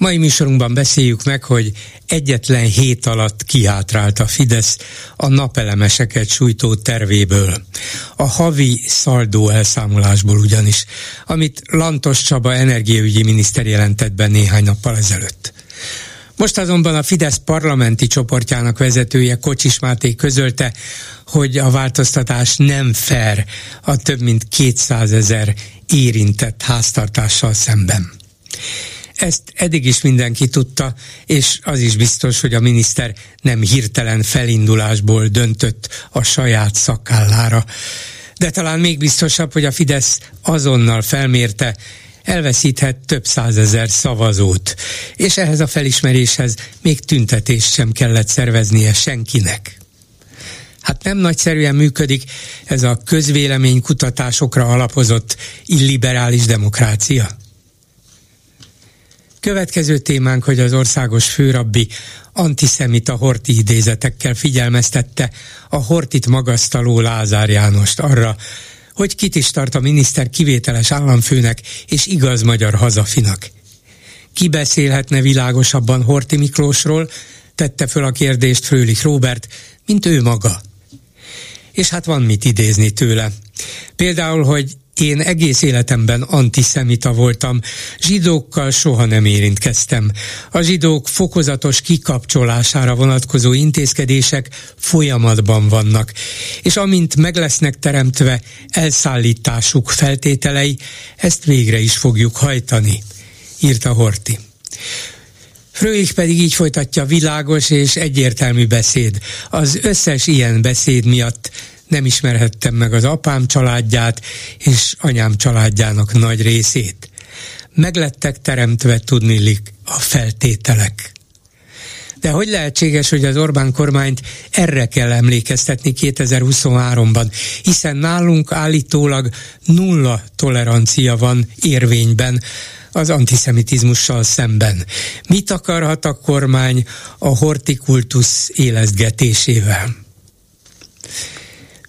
Mai műsorunkban beszéljük meg, hogy egyetlen hét alatt kihátrált a Fidesz a napelemeseket sújtó tervéből. A havi szaldó elszámolásból ugyanis, amit Lantos Csaba energiaügyi miniszter jelentett be néhány nappal ezelőtt. Most azonban a Fidesz parlamenti csoportjának vezetője Kocsis Máté közölte, hogy a változtatás nem fair a több mint 200 ezer érintett háztartással szemben. Ezt eddig is mindenki tudta, és az is biztos, hogy a miniszter nem hirtelen felindulásból döntött a saját szakállára. De talán még biztosabb, hogy a Fidesz azonnal felmérte, elveszíthet több százezer szavazót, és ehhez a felismeréshez még tüntetést sem kellett szerveznie senkinek. Hát nem nagyszerűen működik ez a közvélemény kutatásokra alapozott illiberális demokrácia. Következő témánk, hogy az országos főrabbi antiszemita horti idézetekkel figyelmeztette a hortit magasztaló Lázár Jánost arra, hogy kit is tart a miniszter kivételes államfőnek és igaz magyar hazafinak. Ki beszélhetne világosabban Horti Miklósról, tette föl a kérdést Frölich Robert, mint ő maga. És hát van mit idézni tőle. Például, hogy én egész életemben antiszemita voltam, zsidókkal soha nem érintkeztem. A zsidók fokozatos kikapcsolására vonatkozó intézkedések folyamatban vannak, és amint meg lesznek teremtve elszállításuk feltételei, ezt végre is fogjuk hajtani, írta Horti. Frölich pedig így folytatja világos és egyértelmű beszéd. Az összes ilyen beszéd miatt nem ismerhettem meg az apám családját és anyám családjának nagy részét. Meglettek teremtve tudnilik a feltételek. De hogy lehetséges, hogy az Orbán kormányt erre kell emlékeztetni 2023-ban, hiszen nálunk állítólag nulla tolerancia van érvényben az antiszemitizmussal szemben. Mit akarhat a kormány a hortikultusz élezgetésével?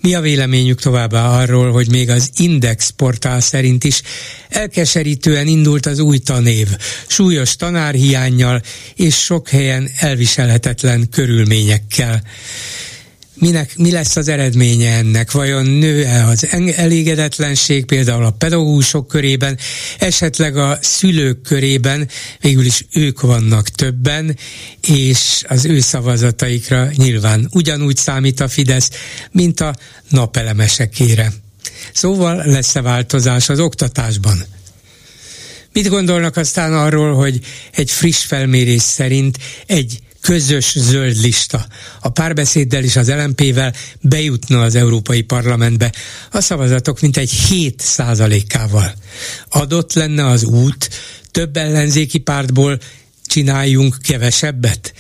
Mi a véleményük továbbá arról, hogy még az Index portál szerint is elkeserítően indult az új tanév, súlyos tanárhiányjal és sok helyen elviselhetetlen körülményekkel minek, mi lesz az eredménye ennek? Vajon nő-e az elégedetlenség például a pedagógusok körében, esetleg a szülők körében, végül is ők vannak többen, és az ő szavazataikra nyilván ugyanúgy számít a Fidesz, mint a napelemesekére. Szóval lesz-e változás az oktatásban? Mit gondolnak aztán arról, hogy egy friss felmérés szerint egy közös zöld lista. A párbeszéddel és az LMP-vel bejutna az Európai Parlamentbe a szavazatok mintegy 7 százalékával. Adott lenne az út, több ellenzéki pártból csináljunk kevesebbet?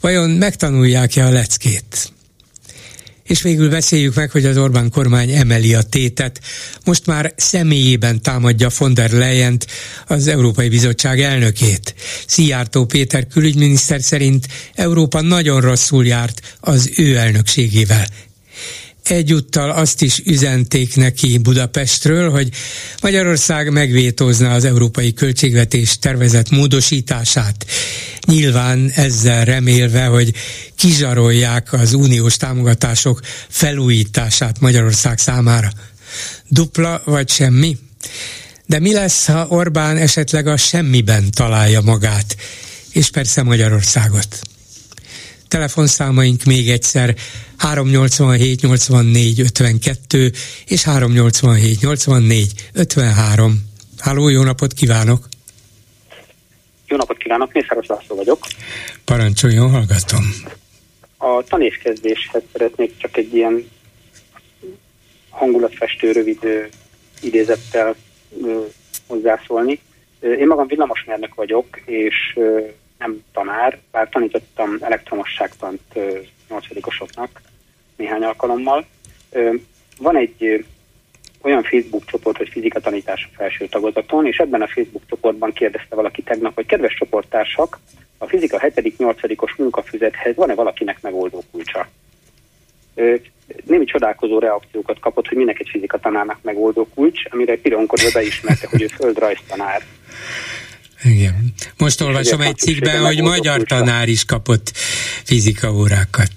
Vajon megtanulják-e a leckét? És végül beszéljük meg, hogy az Orbán kormány emeli a tétet. Most már személyében támadja von der leyen az Európai Bizottság elnökét. Szijjártó Péter külügyminiszter szerint Európa nagyon rosszul járt az ő elnökségével. Egyúttal azt is üzenték neki Budapestről, hogy Magyarország megvétózna az európai költségvetés tervezett módosítását. Nyilván ezzel remélve, hogy kizsarolják az uniós támogatások felújítását Magyarország számára. Dupla vagy semmi? De mi lesz, ha Orbán esetleg a semmiben találja magát, és persze Magyarországot? Telefonszámaink még egyszer 387 84 52 és 387 84 53. Háló, jó napot kívánok! Jó napot kívánok, Mészáros László vagyok. Parancsoljon, hallgatom. A tanévkezdéshez szeretnék csak egy ilyen hangulatfestő, rövid idézettel hozzászólni. Én magam villamosmérnök vagyok, és nem tanár, bár tanítottam elektromosságtant nyolcadikosoknak néhány alkalommal. Van egy olyan Facebook csoport, hogy fizika tanítás a felső tagozaton, és ebben a Facebook csoportban kérdezte valaki tegnap, hogy kedves csoporttársak, a fizika 7.-8-os munkafüzethez van-e valakinek megoldó kulcsa? Némi csodálkozó reakciókat kapott, hogy minek egy fizika tanárnak megoldó kulcs, amire pironkodva beismerte, hogy ő földrajztanár. Igen. Most olvasom egy cikkben, hogy magyar tanár is kapott fizika órákat.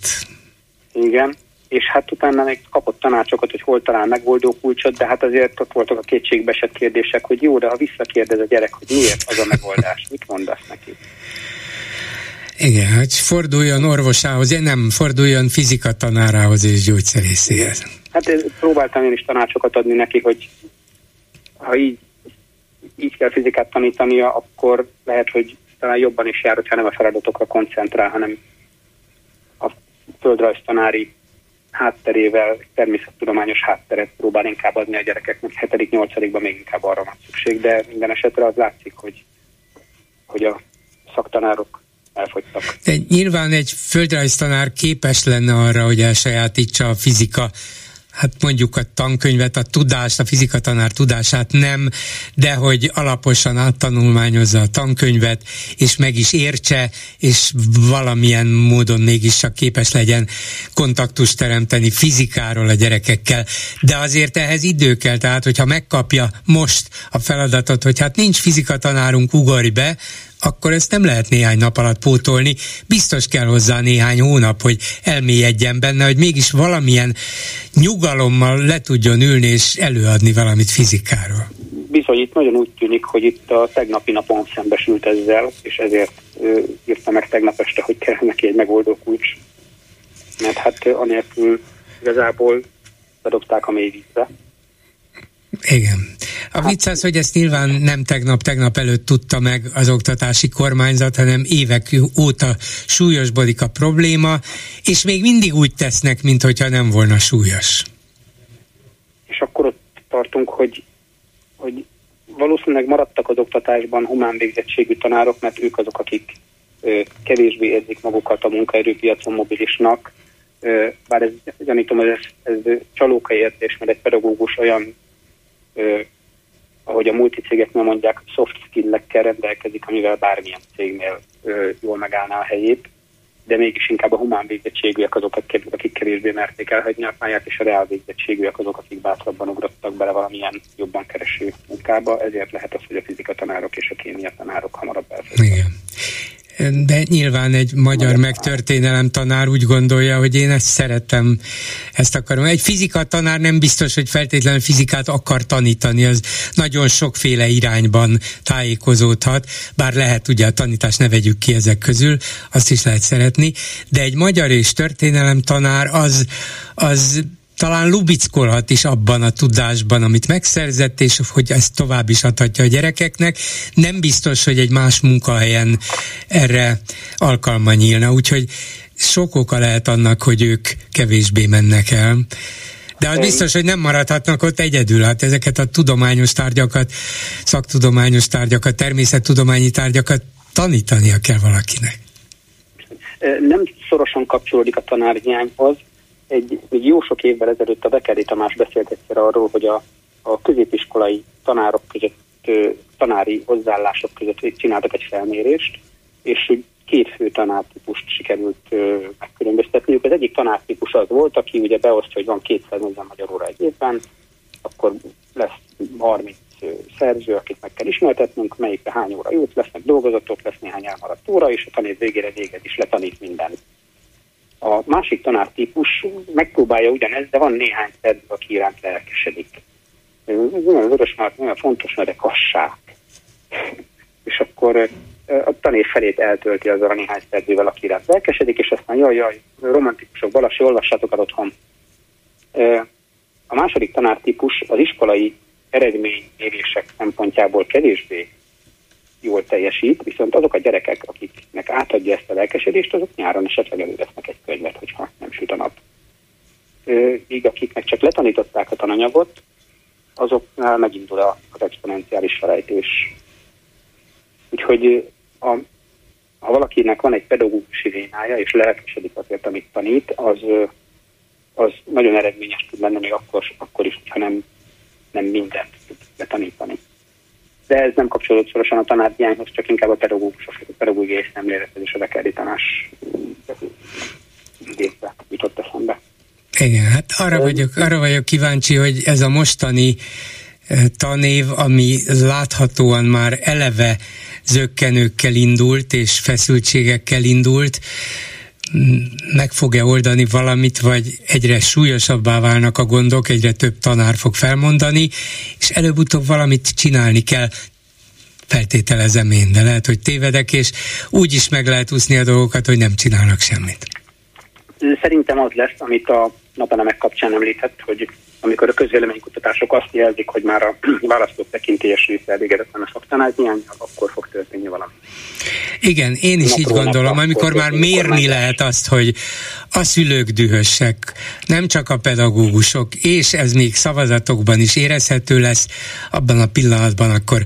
Igen, és hát utána még kapott tanácsokat, hogy hol talál megoldó kulcsot, de hát azért ott voltak a kétségbeesett kérdések, hogy jó, de ha visszakérdez a gyerek, hogy miért az a megoldás, mit mondasz neki? Igen, hogy forduljon orvosához, nem forduljon fizika tanárához és gyógyszerészéhez. Hát próbáltam én is tanácsokat adni neki, hogy ha így, így kell fizikát tanítania, akkor lehet, hogy talán jobban is jár, hogyha nem a feladatokra koncentrál, hanem a földrajztanári hátterével, természettudományos hátteret próbál inkább adni a gyerekeknek. 7.-8.-ban még inkább arra van szükség, de minden esetre az látszik, hogy, hogy a szaktanárok elfogytak. De nyilván egy földrajztanár képes lenne arra, hogy elsajátítsa a fizika hát mondjuk a tankönyvet, a tudást, a fizikatanár tudását nem, de hogy alaposan áttanulmányozza a tankönyvet, és meg is értse, és valamilyen módon mégis csak képes legyen kontaktust teremteni fizikáról a gyerekekkel. De azért ehhez idő kell, tehát hogyha megkapja most a feladatot, hogy hát nincs fizikatanárunk, ugorj be, akkor ezt nem lehet néhány nap alatt pótolni. Biztos kell hozzá néhány hónap, hogy elmélyedjen benne, hogy mégis valamilyen nyugalommal le tudjon ülni és előadni valamit fizikáról. Bizony, itt nagyon úgy tűnik, hogy itt a tegnapi napon szembesült ezzel, és ezért ö, írta meg tegnap este, hogy kell neki egy megoldó kulcs. Mert hát anélkül igazából bedobták a mély vízbe. Igen. A vicc az, hogy ezt nyilván nem tegnap-tegnap előtt tudta meg az oktatási kormányzat, hanem évek óta súlyosbodik a probléma, és még mindig úgy tesznek, mintha nem volna súlyos. És akkor ott tartunk, hogy, hogy valószínűleg maradtak az oktatásban humán végzettségű tanárok, mert ők azok, akik ö, kevésbé érzik magukat a munkaerőpiacon mobilisnak, ö, bár ez, gyanítom, ez, ez csalóka értés, mert egy pedagógus olyan ahogy a multicégeknél mondják, soft skill-ekkel rendelkezik, amivel bármilyen cégnél ö, jól megállná a helyét, de mégis inkább a humán végzettségűek azok, akik kevésbé merték elhagyni a pályát, és a reál végzettségűek azok, akik bátrabban ugrottak bele valamilyen jobban kereső munkába, ezért lehet az, hogy a fizika tanárok és a kémia tanárok hamarabb elfogytak. Igen de nyilván egy magyar megtörténelem tanár úgy gondolja, hogy én ezt szeretem, ezt akarom. Egy fizika tanár nem biztos, hogy feltétlenül fizikát akar tanítani, az nagyon sokféle irányban tájékozódhat, bár lehet ugye a tanítást ne vegyük ki ezek közül, azt is lehet szeretni, de egy magyar és történelem tanár az, az talán lubickolhat is abban a tudásban, amit megszerzett, és hogy ezt tovább is adhatja a gyerekeknek. Nem biztos, hogy egy más munkahelyen erre alkalma nyílna, úgyhogy sok oka lehet annak, hogy ők kevésbé mennek el. De az biztos, hogy nem maradhatnak ott egyedül. Hát ezeket a tudományos tárgyakat, szaktudományos tárgyakat, természettudományi tárgyakat tanítania kell valakinek. Nem szorosan kapcsolódik a tanárhiányhoz, egy, egy jó sok évvel ezelőtt a Bekeri Tamás beszélt egyszer arról, hogy a, a középiskolai tanárok között, tanári hozzáállások között csináltak egy felmérést, és hogy két fő tanártípust sikerült megkülönböztetniük. Az egyik tanártípus az volt, aki ugye beosztja, hogy van 240 magyar óra egy évben, akkor lesz 30 szerző, akit meg kell ismertetnünk, melyikre hány óra jut, lesznek dolgozatok, lesz néhány elmaradt óra, és a tanév végére végez is letanít mindent. A másik tanártípus megpróbálja ugyanezt, de van néhány szerző, aki iránt lelkesedik. Nagyon vörös már nagyon fontos, mert kassák. és akkor a tanév felét eltölti azzal a néhány szerzővel, aki iránt lelkesedik, és aztán jaj, jaj, romantikusok, valasi, olvassátok el otthon. A második tanártípus az iskolai eredménymérések szempontjából kevésbé jól teljesít, viszont azok a gyerekek, akiknek átadja ezt a lelkesedést, azok nyáron esetleg elővesznek egy könyvet, hogyha nem süt a nap. Míg akiknek csak letanították a tananyagot, azoknál megindul az exponenciális felejtés. Úgyhogy a, ha valakinek van egy pedagógusi vénája, és lelkesedik azért, amit tanít, az, az nagyon eredményes tud lenni, még akkor, akkor is, ha nem, nem mindent tud betanítani. De ez nem kapcsolódott szorosan a tanárhiányhoz, csak inkább a pedagógusok, a pedagógiai szemlélethez és a bekerdi tanás idézve jutott eszembe. Igen, hát arra vagyok, arra vagyok kíváncsi, hogy ez a mostani tanév, ami láthatóan már eleve zöggenőkkel indult és feszültségekkel indult, meg fogja oldani valamit, vagy egyre súlyosabbá válnak a gondok, egyre több tanár fog felmondani, és előbb-utóbb valamit csinálni kell, feltételezem én, de lehet, hogy tévedek, és úgy is meg lehet úszni a dolgokat, hogy nem csinálnak semmit. Szerintem az lesz, amit a napanemek kapcsán említett, hogy amikor a közvéleménykutatások azt jelzik, hogy már a választók tekintélyes része elégedetlen a szaktanáziányjal, akkor fog történni valami. Igen, én is így gondolom, amikor már mérni lehet azt, hogy a szülők dühösek, nem csak a pedagógusok, és ez még szavazatokban is érezhető lesz, abban a pillanatban akkor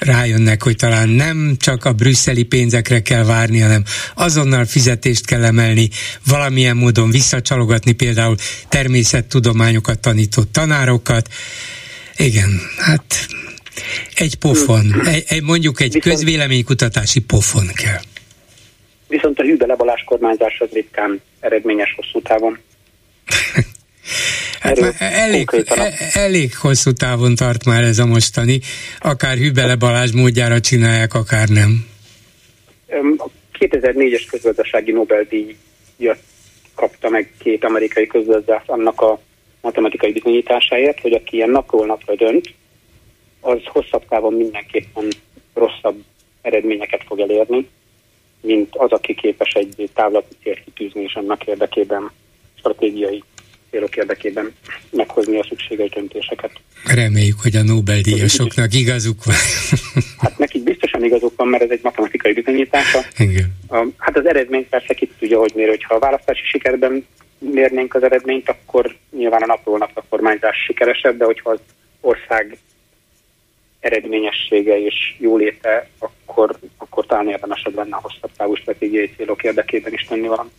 rájönnek, hogy talán nem csak a brüsszeli pénzekre kell várni, hanem azonnal fizetést kell emelni, valamilyen módon visszacsalogatni például természettudományokat tanító tanárokat. Igen, hát egy pofon, egy, egy, mondjuk egy közvéleménykutatási pofon kell. Viszont a hűbe lebalás kormányzás az ritkán eredményes hosszú távon. Hát elég, e, elég hosszú távon tart már ez a mostani, akár Hübele Balázs módjára csinálják, akár nem. A 2004-es közgazdasági Nobel-díjat kapta meg két amerikai közgazdász annak a matematikai bizonyításáért, hogy aki ilyen napról napra dönt, az hosszabb távon mindenképpen rosszabb eredményeket fog elérni, mint az, aki képes egy távlati célt kitűzni, és annak érdekében stratégiai célok érdekében meghozni a szükséges döntéseket. Reméljük, hogy a Nobel-díjasoknak igazuk van. Hát nekik biztosan igazuk van, mert ez egy matematikai bizonyítása. Igen. Hát az eredmény persze ki tudja, hogy mér, hogyha a választási sikerben mérnénk az eredményt, akkor nyilván a napról napra kormányzás sikeresebb, de hogyha az ország eredményessége és jóléte, akkor, akkor talán érdemesebb lenne a hosszabb távú stratégiai célok érdekében is tenni valamit.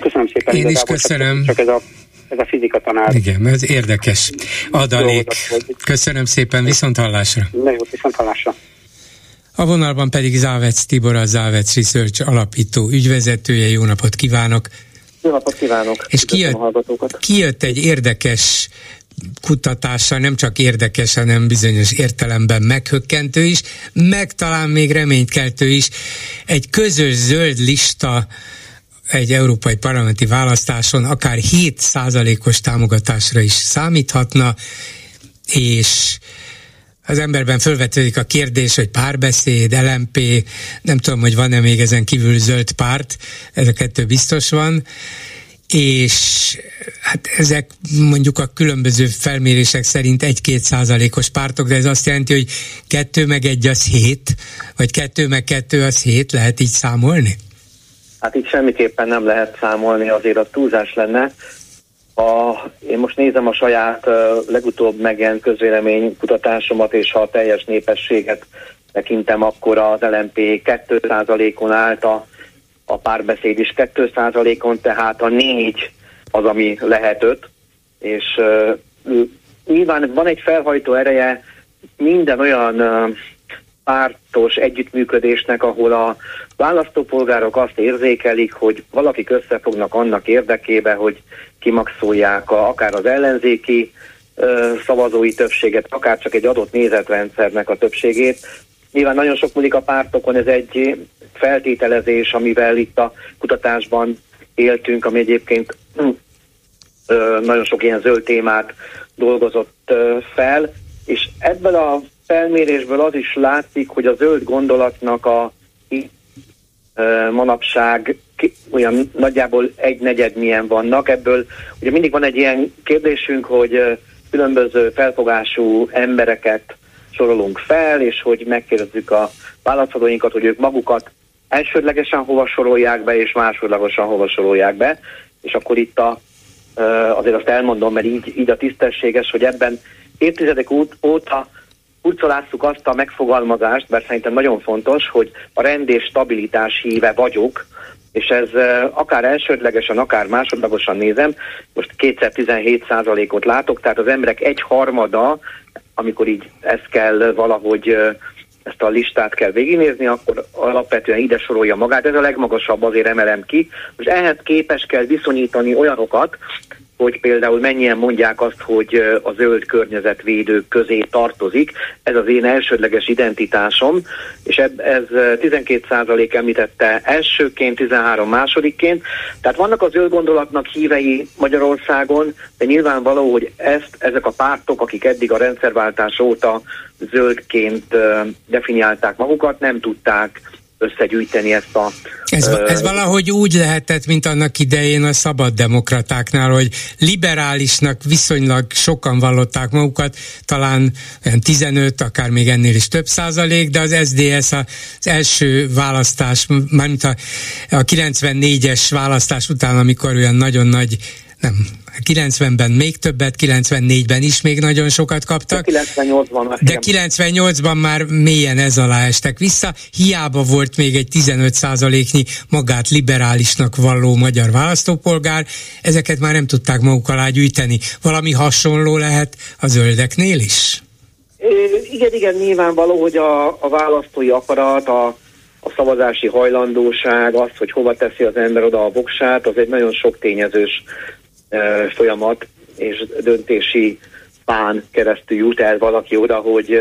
Köszönöm szépen. Én is köszönöm. Csak, csak ez a ez a fizika tanár. Igen, ez érdekes adalék. Köszönöm szépen, viszont hallásra. Nagyon jó, viszont hallásra. A vonalban pedig Závec Tibor, a Závec Research alapító ügyvezetője. Jó napot kívánok! Jó napot kívánok! És kijött, kijött egy érdekes kutatással nem csak érdekes, hanem bizonyos értelemben meghökkentő is, meg talán még reménykeltő is. Egy közös zöld lista egy európai parlamenti választáson akár 7%-os támogatásra is számíthatna, és az emberben fölvetődik a kérdés, hogy párbeszéd, LMP, nem tudom, hogy van-e még ezen kívül zöld párt, ez a kettő biztos van, és hát ezek mondjuk a különböző felmérések szerint egy-két százalékos pártok, de ez azt jelenti, hogy kettő meg egy az hét, vagy kettő meg kettő az hét, lehet így számolni? Hát itt semmiképpen nem lehet számolni, azért a túlzás lenne. A, én most nézem a saját uh, legutóbb megjelent közvélemény kutatásomat, és ha a teljes népességet tekintem, akkor az LMP 2%-on állt a, a párbeszéd is 2%-on, tehát a négy az, ami lehet öt, és uh, nyilván van egy felhajtó ereje minden olyan uh, pártos együttműködésnek, ahol a választópolgárok azt érzékelik, hogy valakik összefognak annak érdekébe, hogy kimaxolják a, akár az ellenzéki ö, szavazói többséget, akár csak egy adott nézetrendszernek a többségét. Nyilván nagyon sok múlik a pártokon, ez egy feltételezés, amivel itt a kutatásban éltünk, ami egyébként ö, nagyon sok ilyen zöld témát dolgozott ö, fel, és ebből a felmérésből az is látszik, hogy a zöld gondolatnak a manapság olyan nagyjából egy negyed milyen vannak. Ebből ugye mindig van egy ilyen kérdésünk, hogy különböző felfogású embereket sorolunk fel, és hogy megkérdezzük a válaszadóinkat, hogy ők magukat elsődlegesen hova sorolják be, és másodlagosan hova sorolják be. És akkor itt a, azért azt elmondom, mert így, így a tisztességes, hogy ebben évtizedek óta hurcolásszuk azt a megfogalmazást, mert szerintem nagyon fontos, hogy a rend és stabilitás híve vagyok, és ez akár elsődlegesen, akár másodlagosan nézem, most kétszer 17 százalékot látok, tehát az emberek egy harmada, amikor így ezt kell valahogy ezt a listát kell végignézni, akkor alapvetően ide sorolja magát. Ez a legmagasabb, azért emelem ki. Most ehhez képes kell viszonyítani olyanokat, hogy például mennyien mondják azt, hogy a zöld környezetvédők közé tartozik. Ez az én elsődleges identitásom, és ez 12% említette elsőként, 13 másodikként. Tehát vannak a zöld gondolatnak hívei Magyarországon, de nyilvánvaló, hogy ezt ezek a pártok, akik eddig a rendszerváltás óta zöldként definiálták magukat, nem tudták összegyűjteni ezt a... Ez, ez valahogy úgy lehetett, mint annak idején a szabaddemokratáknál, hogy liberálisnak viszonylag sokan vallották magukat, talán olyan 15, akár még ennél is több százalék, de az SDS az első választás, mármint a, a 94-es választás után, amikor olyan nagyon nagy nem, 90-ben még többet, 94-ben is még nagyon sokat kaptak. De 98-ban, de 98-ban már mélyen ez alá estek vissza. Hiába volt még egy 15 százaléknyi magát liberálisnak valló magyar választópolgár, ezeket már nem tudták maguk alá gyűjteni. Valami hasonló lehet a zöldeknél is? igen, igen, nyilvánvaló, hogy a, a választói akarat, a, a szavazási hajlandóság, az, hogy hova teszi az ember oda a voksát, az egy nagyon sok tényezős folyamat és döntési pán keresztül jut el valaki oda, hogy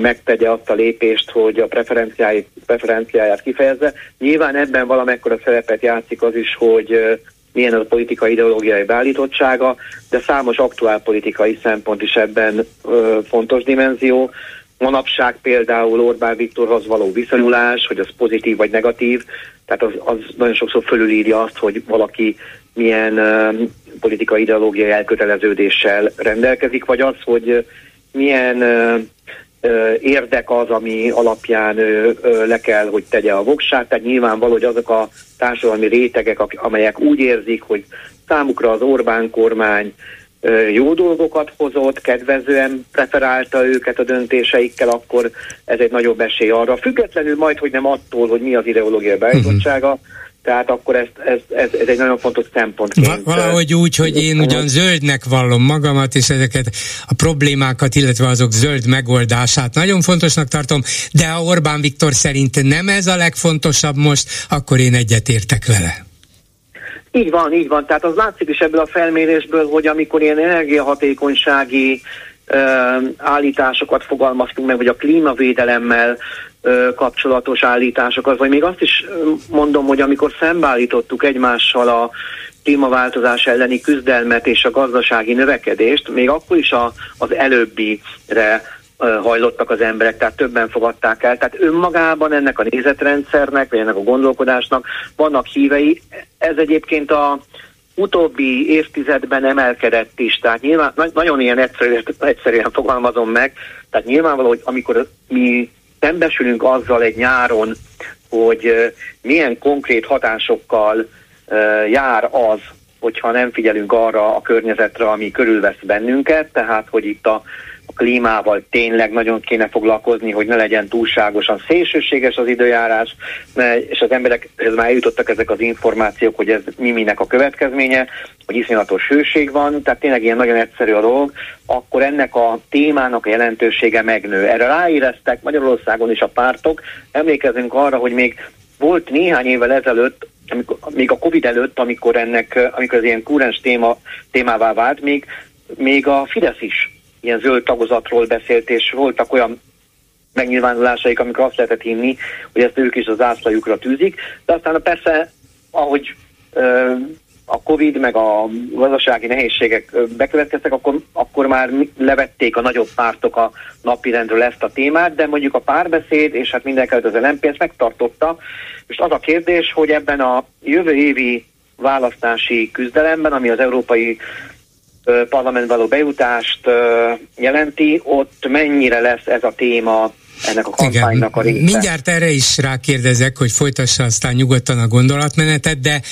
megtegye azt a lépést, hogy a preferenciáját, preferenciáját kifejezze. Nyilván ebben valamekkora szerepet játszik az is, hogy milyen a politikai ideológiai beállítottsága, de számos aktuál politikai szempont is ebben ö, fontos dimenzió. Manapság például Orbán Viktorhoz való viszonyulás, hogy az pozitív vagy negatív, tehát az, az nagyon sokszor fölülírja azt, hogy valaki milyen politikai ideológiai elköteleződéssel rendelkezik, vagy az, hogy milyen érdek az, ami alapján le kell, hogy tegye a voksát. Tehát nyilvánvaló, hogy azok a társadalmi rétegek, amelyek úgy érzik, hogy számukra az Orbán kormány jó dolgokat hozott, kedvezően preferálta őket a döntéseikkel, akkor ez egy nagyobb esély arra. Függetlenül majd, hogy nem attól, hogy mi az ideológiai beállítottsága, uh-huh. Tehát akkor ez, ez, ez, ez egy nagyon fontos szempont. Va- valahogy úgy, hogy én ugyan zöldnek vallom magamat, és ezeket a problémákat, illetve azok zöld megoldását nagyon fontosnak tartom, de ha Orbán Viktor szerint nem ez a legfontosabb most, akkor én egyetértek vele. Így van, így van. Tehát az látszik is ebből a felmérésből, hogy amikor ilyen energiahatékonysági állításokat fogalmaztunk meg, vagy a klímavédelemmel kapcsolatos állításokat, vagy még azt is mondom, hogy amikor szembeállítottuk egymással a klímaváltozás elleni küzdelmet és a gazdasági növekedést, még akkor is a, az előbbire hajlottak az emberek, tehát többen fogadták el. Tehát önmagában ennek a nézetrendszernek, vagy ennek a gondolkodásnak vannak hívei. Ez egyébként a utóbbi évtizedben emelkedett is, tehát nyilván nagyon ilyen egyszerűen, egyszerűen fogalmazom meg, tehát nyilvánvaló, hogy amikor mi szembesülünk azzal egy nyáron, hogy milyen konkrét hatásokkal jár az, hogyha nem figyelünk arra a környezetre, ami körülvesz bennünket, tehát hogy itt a klímával tényleg nagyon kéne foglalkozni, hogy ne legyen túlságosan szélsőséges az időjárás, és az emberek ez már eljutottak ezek az információk, hogy ez mi minek a következménye, hogy iszonyatos hőség van, tehát tényleg ilyen nagyon egyszerű a dolog, akkor ennek a témának a jelentősége megnő. Erre ráéreztek Magyarországon is a pártok, emlékezünk arra, hogy még volt néhány évvel ezelőtt, amikor, még a Covid előtt, amikor ennek, amikor ez ilyen kúrens téma, témává vált, még, még a Fidesz is ilyen zöld tagozatról beszélt, és voltak olyan megnyilvánulásaik, amikor azt lehetett hinni, hogy ezt ők is az ászlajukra tűzik, de aztán persze, ahogy ö, a Covid meg a gazdasági nehézségek bekövetkeztek, akkor, akkor már levették a nagyobb pártok a napirendről ezt a témát, de mondjuk a párbeszéd, és hát mindenkelőtt az LNP ezt megtartotta. Most az a kérdés, hogy ebben a jövő évi választási küzdelemben, ami az európai parlament való bejutást jelenti, ott mennyire lesz ez a téma ennek a kampánynak a része. Mindjárt erre is rákérdezek, hogy folytassa aztán nyugodtan a gondolatmenetet, de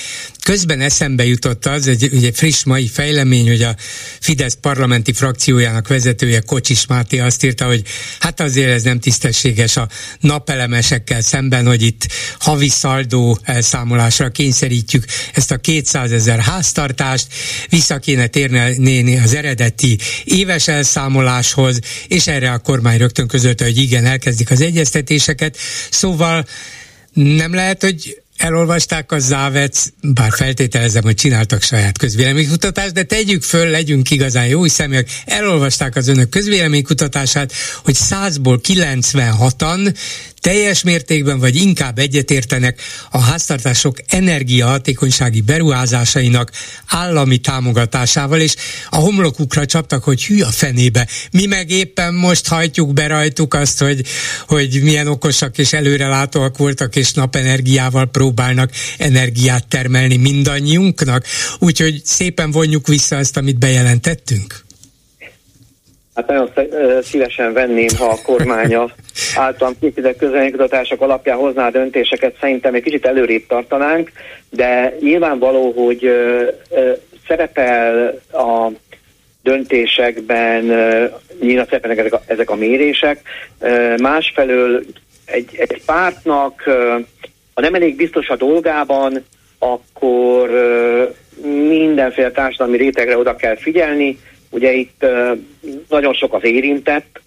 közben eszembe jutott az, egy, egy friss mai fejlemény, hogy a Fidesz parlamenti frakciójának vezetője Kocsis Máté azt írta, hogy hát azért ez nem tisztességes a napelemesekkel szemben, hogy itt havi szaldó elszámolásra kényszerítjük ezt a 200 ezer háztartást, vissza kéne térni az eredeti éves elszámoláshoz, és erre a kormány rögtön közölte, hogy igen, elkezdik az egyeztetéseket. Szóval nem lehet, hogy elolvasták a Závec, bár feltételezem, hogy csináltak saját közvéleménykutatást, de tegyük föl, legyünk igazán jó személyek, elolvasták az önök közvéleménykutatását, hogy 100-ból 96-an teljes mértékben vagy inkább egyetértenek a háztartások energiahatékonysági beruházásainak állami támogatásával, és a homlokukra csaptak, hogy hű a fenébe. Mi meg éppen most hajtjuk be rajtuk azt, hogy, hogy milyen okosak és előrelátóak voltak, és napenergiával próbálnak energiát termelni mindannyiunknak. Úgyhogy szépen vonjuk vissza azt, amit bejelentettünk. Hát nagyon szívesen venném, ha a kormánya általam készített közönkutatások alapján hozná a döntéseket, szerintem egy kicsit előrébb tartanánk, de nyilvánvaló, hogy szerepel a döntésekben, nyilván szerepelnek ezek a, ezek a mérések, másfelől egy, egy pártnak, ha nem elég biztos a dolgában, akkor mindenféle társadalmi rétegre oda kell figyelni, Ugye itt nagyon sok az érintett,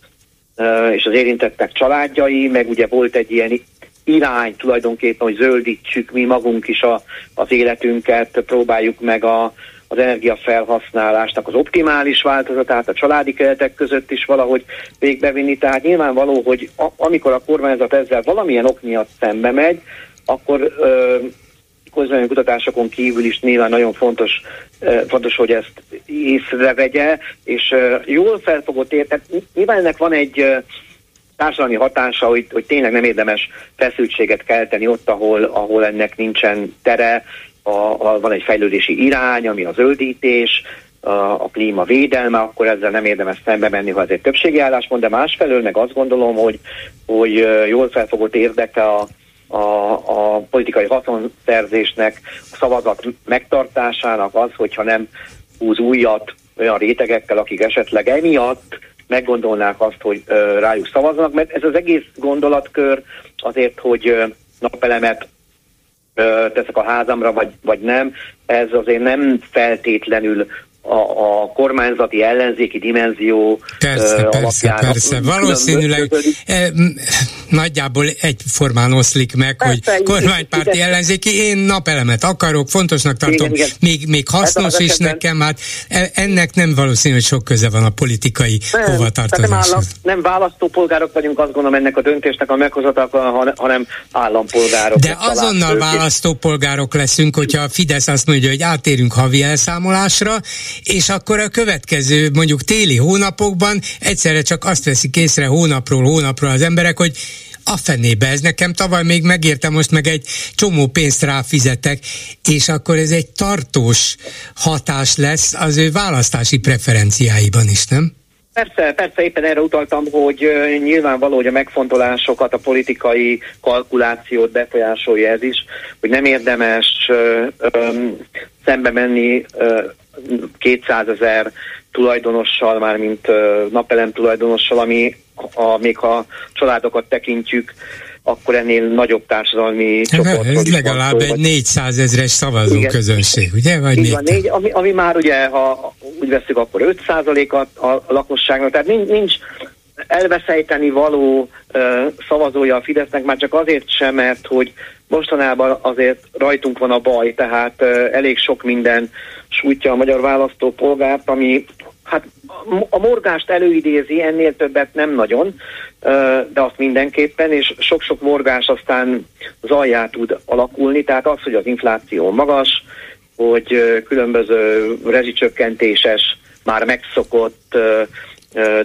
és az érintettek családjai, meg ugye volt egy ilyen irány tulajdonképpen, hogy zöldítsük mi magunk is a, az életünket, próbáljuk meg a, az energiafelhasználásnak az optimális változatát a családi keretek között is valahogy végbevinni. Tehát nyilvánvaló, hogy a, amikor a kormányzat ezzel valamilyen ok miatt szembe megy, akkor ö, kutatásokon kívül is nyilván nagyon fontos, fontos, hogy ezt észrevegye, és jól felfogott értet. Nyilván ennek van egy társadalmi hatása, hogy, hogy tényleg nem érdemes feszültséget kelteni ott, ahol, ahol ennek nincsen tere, a, a, van egy fejlődési irány, ami a zöldítés, a, a klíma védelme, akkor ezzel nem érdemes szembe menni, ha ez egy többségi álláspont, de másfelől meg azt gondolom, hogy, hogy jól felfogott érdeke a, a, a politikai haszonszerzésnek, a szavazat megtartásának az, hogyha nem húz újat olyan rétegekkel, akik esetleg emiatt meggondolnák azt, hogy ö, rájuk szavaznak, mert ez az egész gondolatkör azért, hogy ö, napelemet ö, teszek a házamra, vagy, vagy nem, ez azért nem feltétlenül a, a kormányzati ellenzéki dimenzió persze, uh, persze, persze. Valószínűleg e, nagyjából egyformán oszlik meg, persze, hogy kormánypárti igen. ellenzéki, én napelemet akarok, fontosnak tartom, igen, igen. Még, még hasznos is nekem, hát e, ennek nem valószínű, hogy sok köze van a politikai nem, hovatartozáshoz. Nem, nem választópolgárok vagyunk, azt gondolom ennek a döntésnek a meghozatal, hanem állampolgárok. De azonnal választópolgárok leszünk, hogyha a Fidesz azt mondja, hogy átérünk havi elszámolásra, és akkor a következő mondjuk téli hónapokban egyszerre csak azt veszik észre hónapról hónapról az emberek, hogy a fenébe, ez nekem tavaly még megérte, most meg egy csomó pénzt ráfizetek, és akkor ez egy tartós hatás lesz az ő választási preferenciáiban is, nem? Persze, persze, éppen erre utaltam, hogy nyilvánvaló, hogy a megfontolásokat, a politikai kalkulációt befolyásolja ez is, hogy nem érdemes um, szembe menni uh, 200 ezer tulajdonossal, már mint napelem tulajdonossal, ami a, még ha családokat tekintjük, akkor ennél nagyobb társadalmi csoport. Ez legalább egy 400 ezres szavazó igen, közönség, ugye? Vagy így van, négy, ami, ami már ugye, ha úgy veszük, akkor 5 a, a lakosságnak, tehát nincs, nincs elveszejteni való uh, szavazója a Fidesznek, már csak azért sem, mert hogy mostanában azért rajtunk van a baj, tehát uh, elég sok minden sújtja a magyar választópolgárt, ami hát a morgást előidézi, ennél többet nem nagyon, de azt mindenképpen, és sok-sok morgás aztán zaljá tud alakulni, tehát az, hogy az infláció magas, hogy különböző rezsicsökkentéses, már megszokott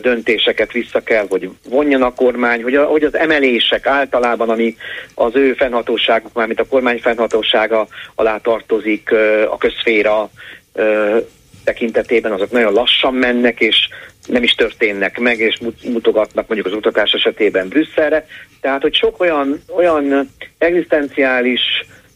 döntéseket vissza kell, hogy vonjon a kormány, hogy, a, hogy az emelések általában, ami az ő fennhatóságuk, mármint a kormány fennhatósága alá tartozik, a közféra tekintetében azok nagyon lassan mennek, és nem is történnek meg, és mutogatnak mondjuk az utatás esetében Brüsszelre. Tehát, hogy sok olyan, olyan egzisztenciális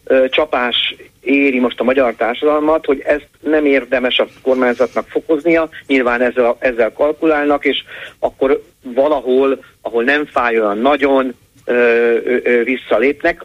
ö, csapás éri most a magyar társadalmat, hogy ezt nem érdemes a kormányzatnak fokoznia, nyilván ezzel, ezzel kalkulálnak, és akkor valahol, ahol nem fáj olyan nagyon, visszalépnek.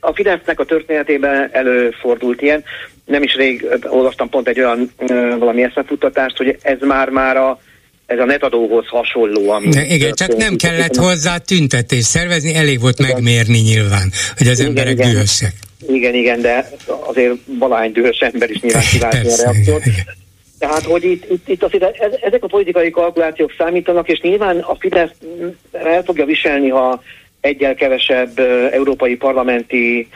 A Fidesznek a történetében előfordult ilyen. Nem is rég olvastam pont egy olyan valami eszmefutatást, hogy ez már már a ez a netadóhoz hasonló. Ami De igen, csak nem kellett hozzá tüntetés szervezni, elég volt igen. megmérni nyilván, hogy az igen, emberek igen. dühösek. Igen, igen, de azért valány dühös ember is nyilván kiváltja a reakciót. Tehát, hogy itt, itt, itt azért ezek a politikai kalkulációk számítanak, és nyilván a Fidesz el fogja viselni, ha egyel kevesebb európai parlamenti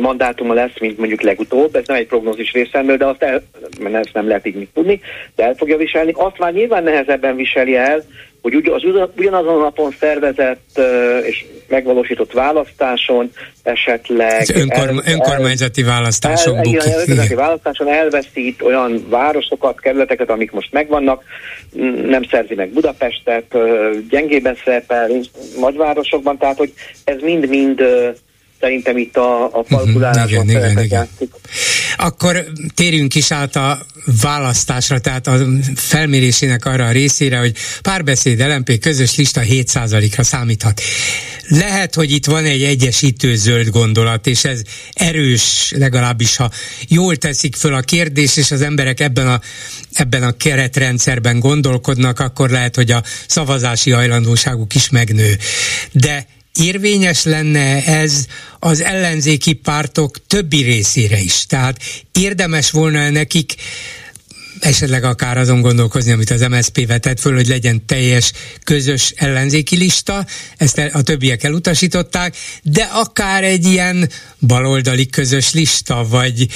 mandátuma lesz, mint mondjuk legutóbb. Ez nem egy prognózis részemről, de azt el, mert ezt nem lehet így mit tudni, de el fogja viselni. Azt már nyilván nehezebben viseli el, hogy az ugyanazon a napon szervezett és megvalósított választáson esetleg... Ez önkorm, el, önkormányzati választáson el, igen, önkormányzati választáson elveszít olyan városokat, kerületeket, amik most megvannak, nem szerzi meg Budapestet, gyengében szerepel nagyvárosokban, tehát hogy ez mind-mind szerintem itt a, a kalkulálásban igen, igen, igen. Akkor térjünk is át a választásra, tehát a felmérésének arra a részére, hogy párbeszéd LMP közös lista 7%-ra számíthat. Lehet, hogy itt van egy egyesítő zöld gondolat, és ez erős, legalábbis ha jól teszik föl a kérdés, és az emberek ebben a, ebben a keretrendszerben gondolkodnak, akkor lehet, hogy a szavazási hajlandóságuk is megnő. De érvényes lenne ez az ellenzéki pártok többi részére is. Tehát érdemes volna nekik esetleg akár azon gondolkozni, amit az MSZP vetett föl, hogy legyen teljes közös ellenzéki lista, ezt a többiek elutasították, de akár egy ilyen baloldali közös lista, vagy,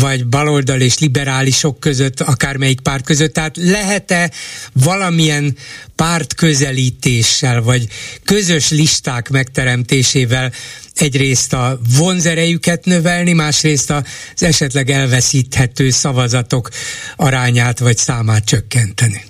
vagy baloldal és liberálisok között, akármelyik párt között, tehát lehet-e valamilyen párt közelítéssel, vagy közös listák megteremtésével egyrészt a vonzerejüket növelni, másrészt az esetleg elveszíthető szavazatok arányát vagy számát csökkenteni.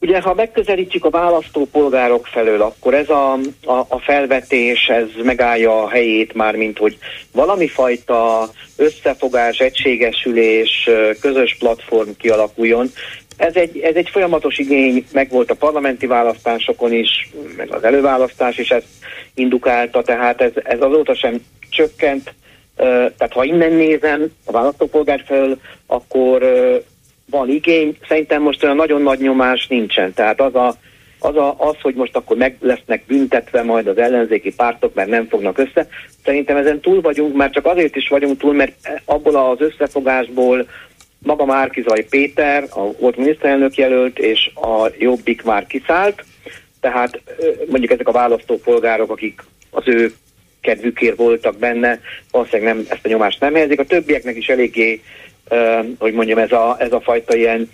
Ugye, ha megközelítjük a választópolgárok felől, akkor ez a, a, a felvetés, ez megállja a helyét már, mint hogy valami fajta összefogás, egységesülés, közös platform kialakuljon. Ez egy, ez egy folyamatos igény, meg volt a parlamenti választásokon is, meg az előválasztás is ezt indukálta, tehát ez, ez azóta sem csökkent. Tehát ha innen nézem a választópolgár felől, akkor van igény, szerintem most olyan nagyon nagy nyomás nincsen. Tehát az, a, az, a, az, hogy most akkor meg lesznek büntetve majd az ellenzéki pártok, mert nem fognak össze. Szerintem ezen túl vagyunk, már csak azért is vagyunk túl, mert abból az összefogásból maga Márkizai Péter, a volt miniszterelnök jelölt, és a Jobbik már kiszállt, tehát mondjuk ezek a választópolgárok, akik az ő kedvükért voltak benne, valószínűleg nem, ezt a nyomást nem helyezik. A többieknek is eléggé, hogy mondjam, ez a, ez a fajta ilyen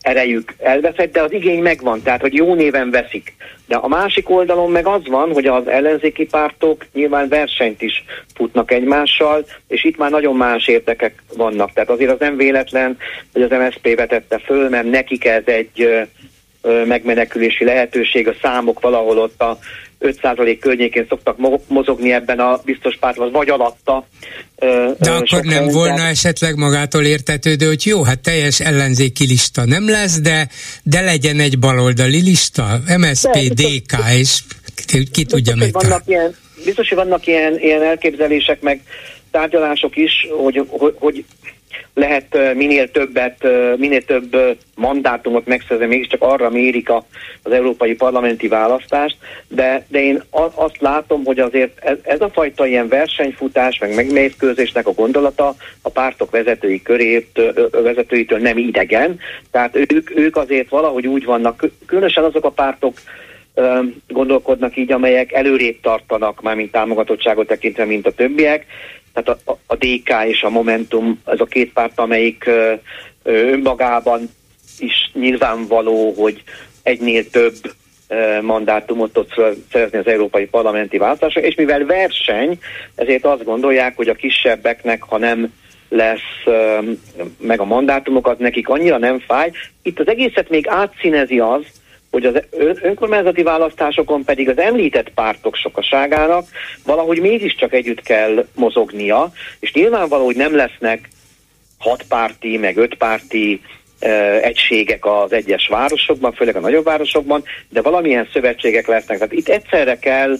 erejük elveszett, de az igény megvan, tehát hogy jó néven veszik. De a másik oldalon meg az van, hogy az ellenzéki pártok nyilván versenyt is futnak egymással, és itt már nagyon más érdekek vannak. Tehát azért az nem véletlen, hogy az MSZP vetette föl, mert nekik ez egy megmenekülési lehetőség, a számok valahol ott a 5% környékén szoktak mozogni ebben a biztos pártban, vagy alatta. De akkor nem volna esetleg magától értetődő, hogy jó, hát teljes ellenzéki lista nem lesz, de, de legyen egy baloldali lista, MSP, de, DK, és ki, ki tudja még. Vannak ilyen, biztos, hogy vannak ilyen, ilyen elképzelések, meg tárgyalások is, hogy, hogy, hogy lehet minél többet, minél több mandátumot megszerzni, mégiscsak arra mérik a, az európai parlamenti választást, de, de én azt látom, hogy azért ez, ez a fajta ilyen versenyfutás, meg megmészkőzésnek a gondolata a pártok vezetői körét, vezetőitől nem idegen, tehát ők, ők azért valahogy úgy vannak, különösen azok a pártok, gondolkodnak így, amelyek előrébb tartanak, már mint támogatottságot tekintve, mint a többiek, tehát a, a DK és a Momentum, ez a két párt, amelyik önmagában is nyilvánvaló, hogy egynél több mandátumot tud szerezni az európai parlamenti választásra, és mivel verseny, ezért azt gondolják, hogy a kisebbeknek, ha nem lesz meg a mandátumokat, nekik annyira nem fáj. Itt az egészet még átszínezi az, hogy az önkormányzati választásokon pedig az említett pártok sokaságának valahogy mégiscsak együtt kell mozognia, és nyilvánvaló, hogy nem lesznek hat párti, meg öt párti egységek az egyes városokban, főleg a nagyobb városokban, de valamilyen szövetségek lesznek. Tehát itt egyszerre kell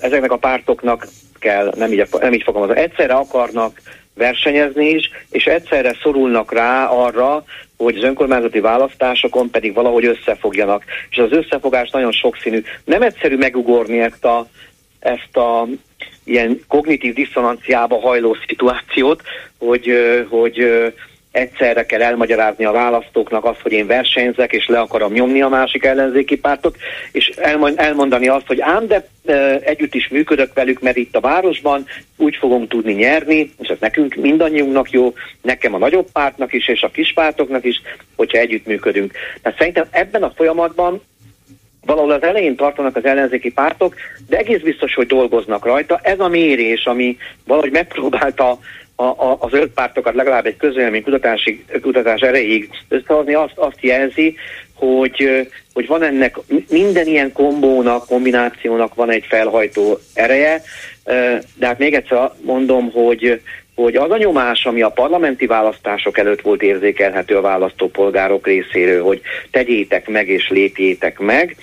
ezeknek a pártoknak kell, nem így, nem így fogom, egyszerre akarnak versenyezni is, és egyszerre szorulnak rá arra, hogy az önkormányzati választásokon pedig valahogy összefogjanak. És az összefogás nagyon sokszínű. Nem egyszerű megugorni ezt a, ezt a ilyen kognitív diszonanciába hajló szituációt, hogy, hogy egyszerre kell elmagyarázni a választóknak azt, hogy én versenyzek, és le akarom nyomni a másik ellenzéki pártot, és elmondani azt, hogy ám, de együtt is működök velük, mert itt a városban úgy fogom tudni nyerni, és ez nekünk mindannyiunknak jó, nekem a nagyobb pártnak is, és a kis pártoknak is, hogyha együtt működünk. Tehát szerintem ebben a folyamatban valahol az elején tartanak az ellenzéki pártok, de egész biztos, hogy dolgoznak rajta. Ez a mérés, ami valahogy megpróbálta a, a, az öt pártokat legalább egy közvélemény kutatási, kutatás erejéig összehozni, azt, azt jelzi, hogy, hogy van ennek minden ilyen kombónak, kombinációnak van egy felhajtó ereje, de hát még egyszer mondom, hogy, hogy az a nyomás, ami a parlamenti választások előtt volt érzékelhető a választópolgárok részéről, hogy tegyétek meg és lépjétek meg,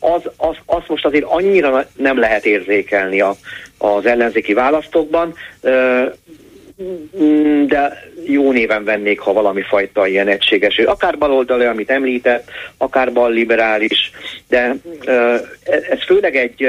az, az, az most azért annyira nem lehet érzékelni a, az ellenzéki választókban. Mm, de jó néven vennék, ha valami fajta ilyen egységes, akár baloldali, amit említett, akár balliberális, de ez főleg egy,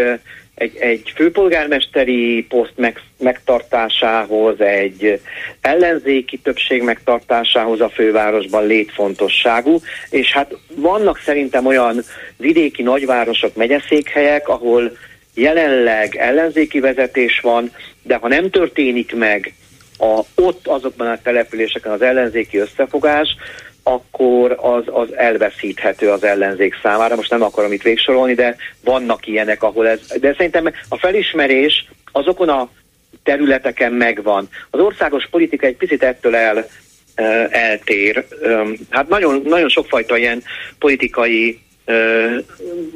egy, egy főpolgármesteri poszt meg, megtartásához, egy ellenzéki többség megtartásához a fővárosban létfontosságú, és hát vannak szerintem olyan vidéki nagyvárosok, megyeszékhelyek, ahol jelenleg ellenzéki vezetés van, de ha nem történik meg a, ott azokban a településeken az ellenzéki összefogás, akkor az, az elveszíthető az ellenzék számára. Most nem akarom itt végsorolni, de vannak ilyenek, ahol ez... De szerintem a felismerés azokon a területeken megvan. Az országos politika egy picit ettől el, eltér. Hát nagyon, nagyon sokfajta ilyen politikai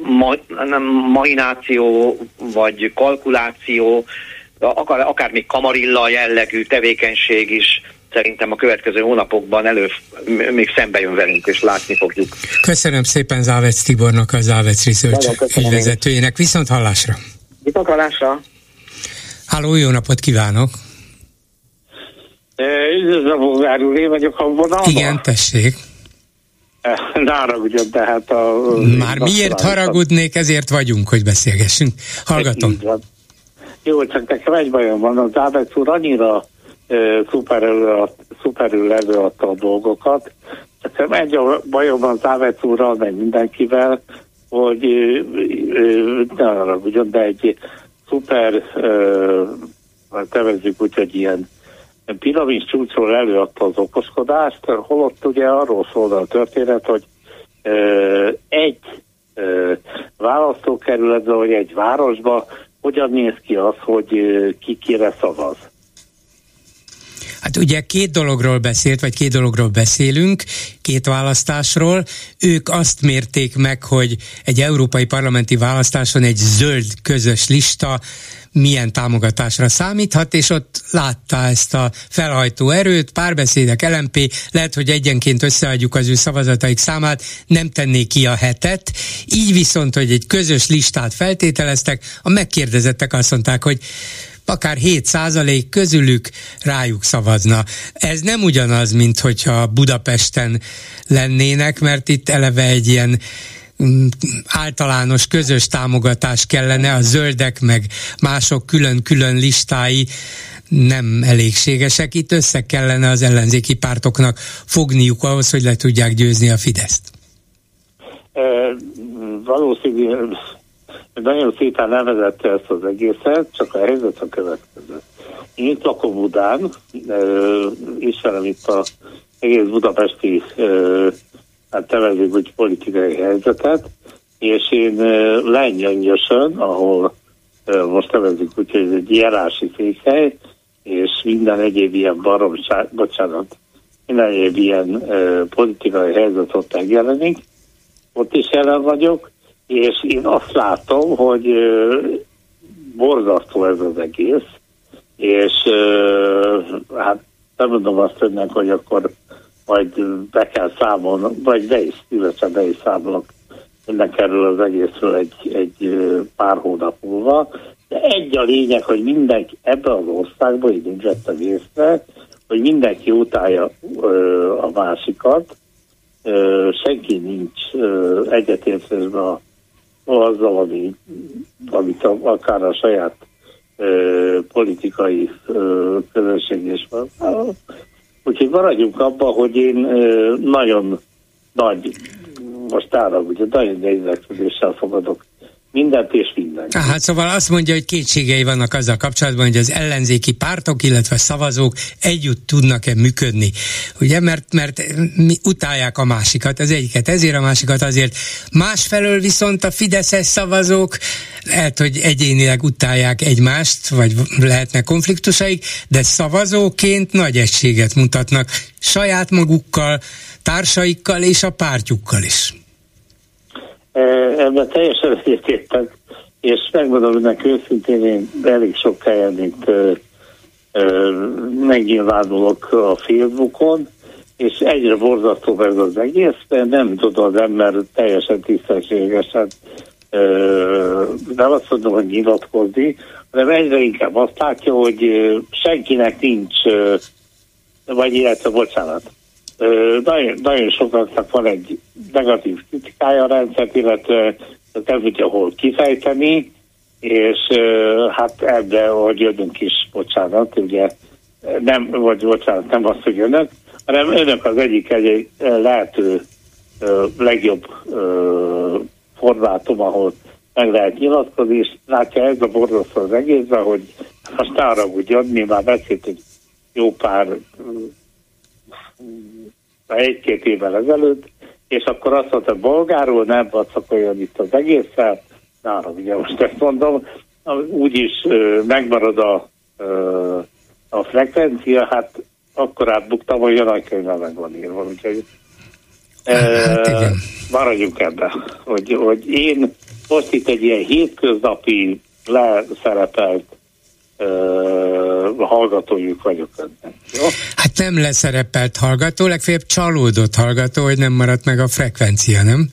ma, nem, mahináció vagy kalkuláció akár, akár még kamarilla jellegű tevékenység is szerintem a következő hónapokban elő még szembe jön velünk, és látni fogjuk. Köszönöm szépen Závec Tibornak, a Závec Research ügyvezetőjének. Viszont hallásra! Viszont hallásra! Háló, jó napot kívánok! Üdvözlöm, Bogár úr, én vagyok a vonalban. Igen, tessék. Ne haragudjon, tehát a... Már miért haragudnék, ezért vagyunk, hogy beszélgessünk. Hallgatom. Így van. Jó, csak nekem egy bajom van, az Ábec úr annyira szuperül, szuperül előadta a dolgokat. Nekem egy a bajom van az Ábec úrral, meg mindenkivel, hogy ne arra ugyan, de egy szuper, tevezzük úgy, hogy ilyen piramis csúcsról előadta az okoskodást, holott ugye arról szól a történet, hogy egy választókerületben, vagy egy városba hogyan néz ki az, hogy ki kire szavaz? Hát ugye két dologról beszélt, vagy két dologról beszélünk, két választásról. Ők azt mérték meg, hogy egy európai parlamenti választáson egy zöld közös lista milyen támogatásra számíthat, és ott látta ezt a felhajtó erőt, párbeszédek, LMP, lehet, hogy egyenként összeadjuk az ő szavazataik számát, nem tennék ki a hetet, így viszont, hogy egy közös listát feltételeztek, a megkérdezettek azt mondták, hogy akár 7 százalék közülük rájuk szavazna. Ez nem ugyanaz, mint hogyha Budapesten lennének, mert itt eleve egy ilyen mm, általános közös támogatás kellene, a zöldek meg mások külön-külön listái nem elégségesek. Itt össze kellene az ellenzéki pártoknak fogniuk ahhoz, hogy le tudják győzni a Fideszt. E, valószínűleg nagyon szépen levezette ezt az egészet, csak a helyzet a következő. Én itt lakom Budán, ismerem itt a egész budapesti hát tevezők, hogy politikai helyzetet, és én Lengyöngyösön, ahol most tevezünk úgy, hogy ez egy járási fékhely, és minden egyéb ilyen baromság, bocsánat, minden egyéb ilyen politikai helyzet ott megjelenik, ott is jelen vagyok, és én azt látom, hogy borzasztó ez az egész, és hát nem mondom azt önnek, hogy akkor majd be kell számolni, vagy be is, illetve be is számolok ennek erről az egészről egy, egy pár hónap múlva. De egy a lényeg, hogy mindenki ebben az országban, így úgy vettem észre, hogy mindenki utálja ö, a másikat, ö, senki nincs egyetértésben a, azzal, ami, amit a, akár a saját ö, politikai ö, közösség is van. Úgyhogy maradjunk abban, hogy én ö, nagyon nagy, most ára, ugye nagyon érdeklődéssel fogadok mindent és mindent. Hát szóval azt mondja, hogy kétségei vannak azzal kapcsolatban, hogy az ellenzéki pártok, illetve szavazók együtt tudnak-e működni. Ugye, mert, mert mi utálják a másikat, az egyiket ezért, a másikat azért. Másfelől viszont a fideszes szavazók lehet, hogy egyénileg utálják egymást, vagy lehetnek konfliktusaik, de szavazóként nagy egységet mutatnak saját magukkal, társaikkal és a pártjukkal is. Ebben teljesen egyetértek, és megmondom önnek őszintén, én elég sok helyen itt megnyilvánulok a Facebookon, és egyre borzasztóbb ez az egész, de nem tud az ember teljesen tisztességesen nem azt mondom, hogy nyilatkozni, hanem egyre inkább azt látja, hogy senkinek nincs, vagy illetve bocsánat, nagyon, nagyon sokaknak van egy negatív kritikája a rendszert, illetve nem tudja hol kifejteni, és hát ebbe, hogy jönünk is, bocsánat, ugye nem, vagy bocsánat, nem azt, hogy önök, hanem önök az egyik egy lehető legjobb formátum, ahol meg lehet nyilatkozni, és látja ez a borzasztó az egészben, hogy most arra úgy mi már beszéltünk jó pár egy-két évvel ezelőtt, és akkor azt mondta, bolgárul nem vacakoljon itt az egésszel, nára ugye most ezt mondom, úgyis megmarad a, a frekvencia, hát akkor átbuktam, hogy a nagykönyvvel meg van írva, úgyhogy hát, e, maradjunk ebben, hogy, hogy én most itt egy ilyen hétköznapi leszerepelt hallgatójuk vagyok önnek. Jó? Hát nem leszerepelt hallgató, legfeljebb csalódott hallgató, hogy nem maradt meg a frekvencia, nem?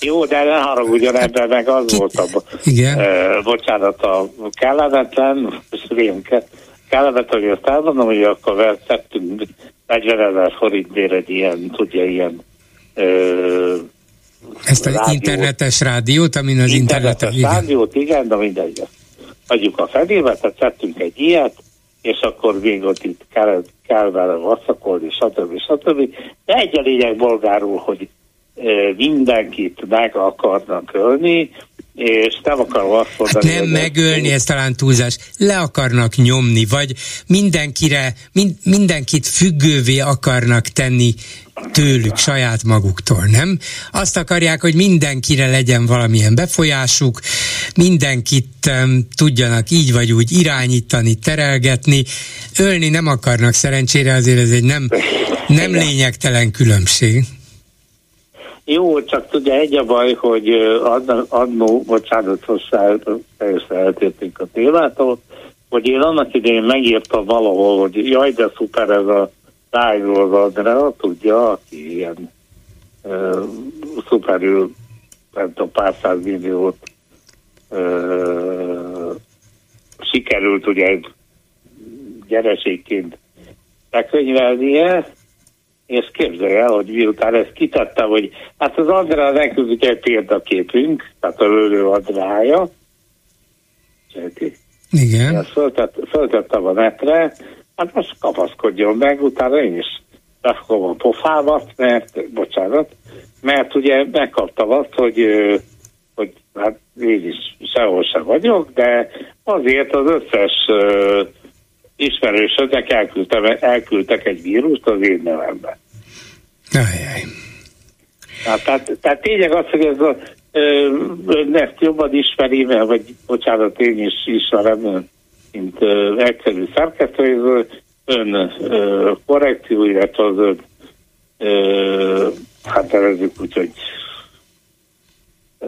Jó, de ne haragudjon hát, ebben, meg az ki, volt a, igen. Uh, bocsánat, a kellemetlen, rémke, kellemetlen, hogy azt elmondom, hogy akkor verszettünk 40 ezer forintért egy ilyen, tudja, ilyen uh, ezt az rádiót, internetes rádiót, amin az internetes internet, rádiót, igen, de mindegy adjuk a fedébe, tehát tettünk egy ilyet, és akkor még ott itt kell, kell vele vasszakolni, stb. stb. De egy a lényeg bolgárul, hogy mindenkit meg akarnak ölni, és nem akarom azt mondani, hát nem megölni, ez talán túlzás, le akarnak nyomni, vagy mindenkire, mind, mindenkit függővé akarnak tenni tőlük, saját maguktól, nem? Azt akarják, hogy mindenkire legyen valamilyen befolyásuk, mindenkit um, tudjanak így vagy úgy irányítani, terelgetni, ölni nem akarnak szerencsére, azért ez egy nem, nem lényegtelen különbség. Jó, csak ugye egy a baj, hogy annó, bocsánat, hozzá teljesen eltértünk a témától, hogy én annak idején megírtam valahol, hogy jaj, de szuper ez a tájról Andrea, tudja, aki ilyen uh, szuperül, nem tudom, pár száz milliót uh, sikerült ugye gyereségként bekönyvelnie, és képzelj el, hogy miután ezt kitette, hogy hát az Andrá nekünk egy példaképünk, tehát a lőlő Andrája, igen. Ezt föltettem a netre, hát most kapaszkodjon meg, utána én is lefogom a pofámat, mert, bocsánat, mert ugye megkaptam azt, hogy, hogy hát én is sehol sem vagyok, de azért az összes uh, ismerősödnek elküldtek egy vírust az én nevembe. Ajaj. Tehát, tehát, tehát tényleg az, hogy ez a ezt jobban ismeri, vagy bocsánat, én is ismerem mint ö, egyszerű szerkesztőjéről, ön ö, korrekció, illetve az ön ö, hát nevezzük úgy, hogy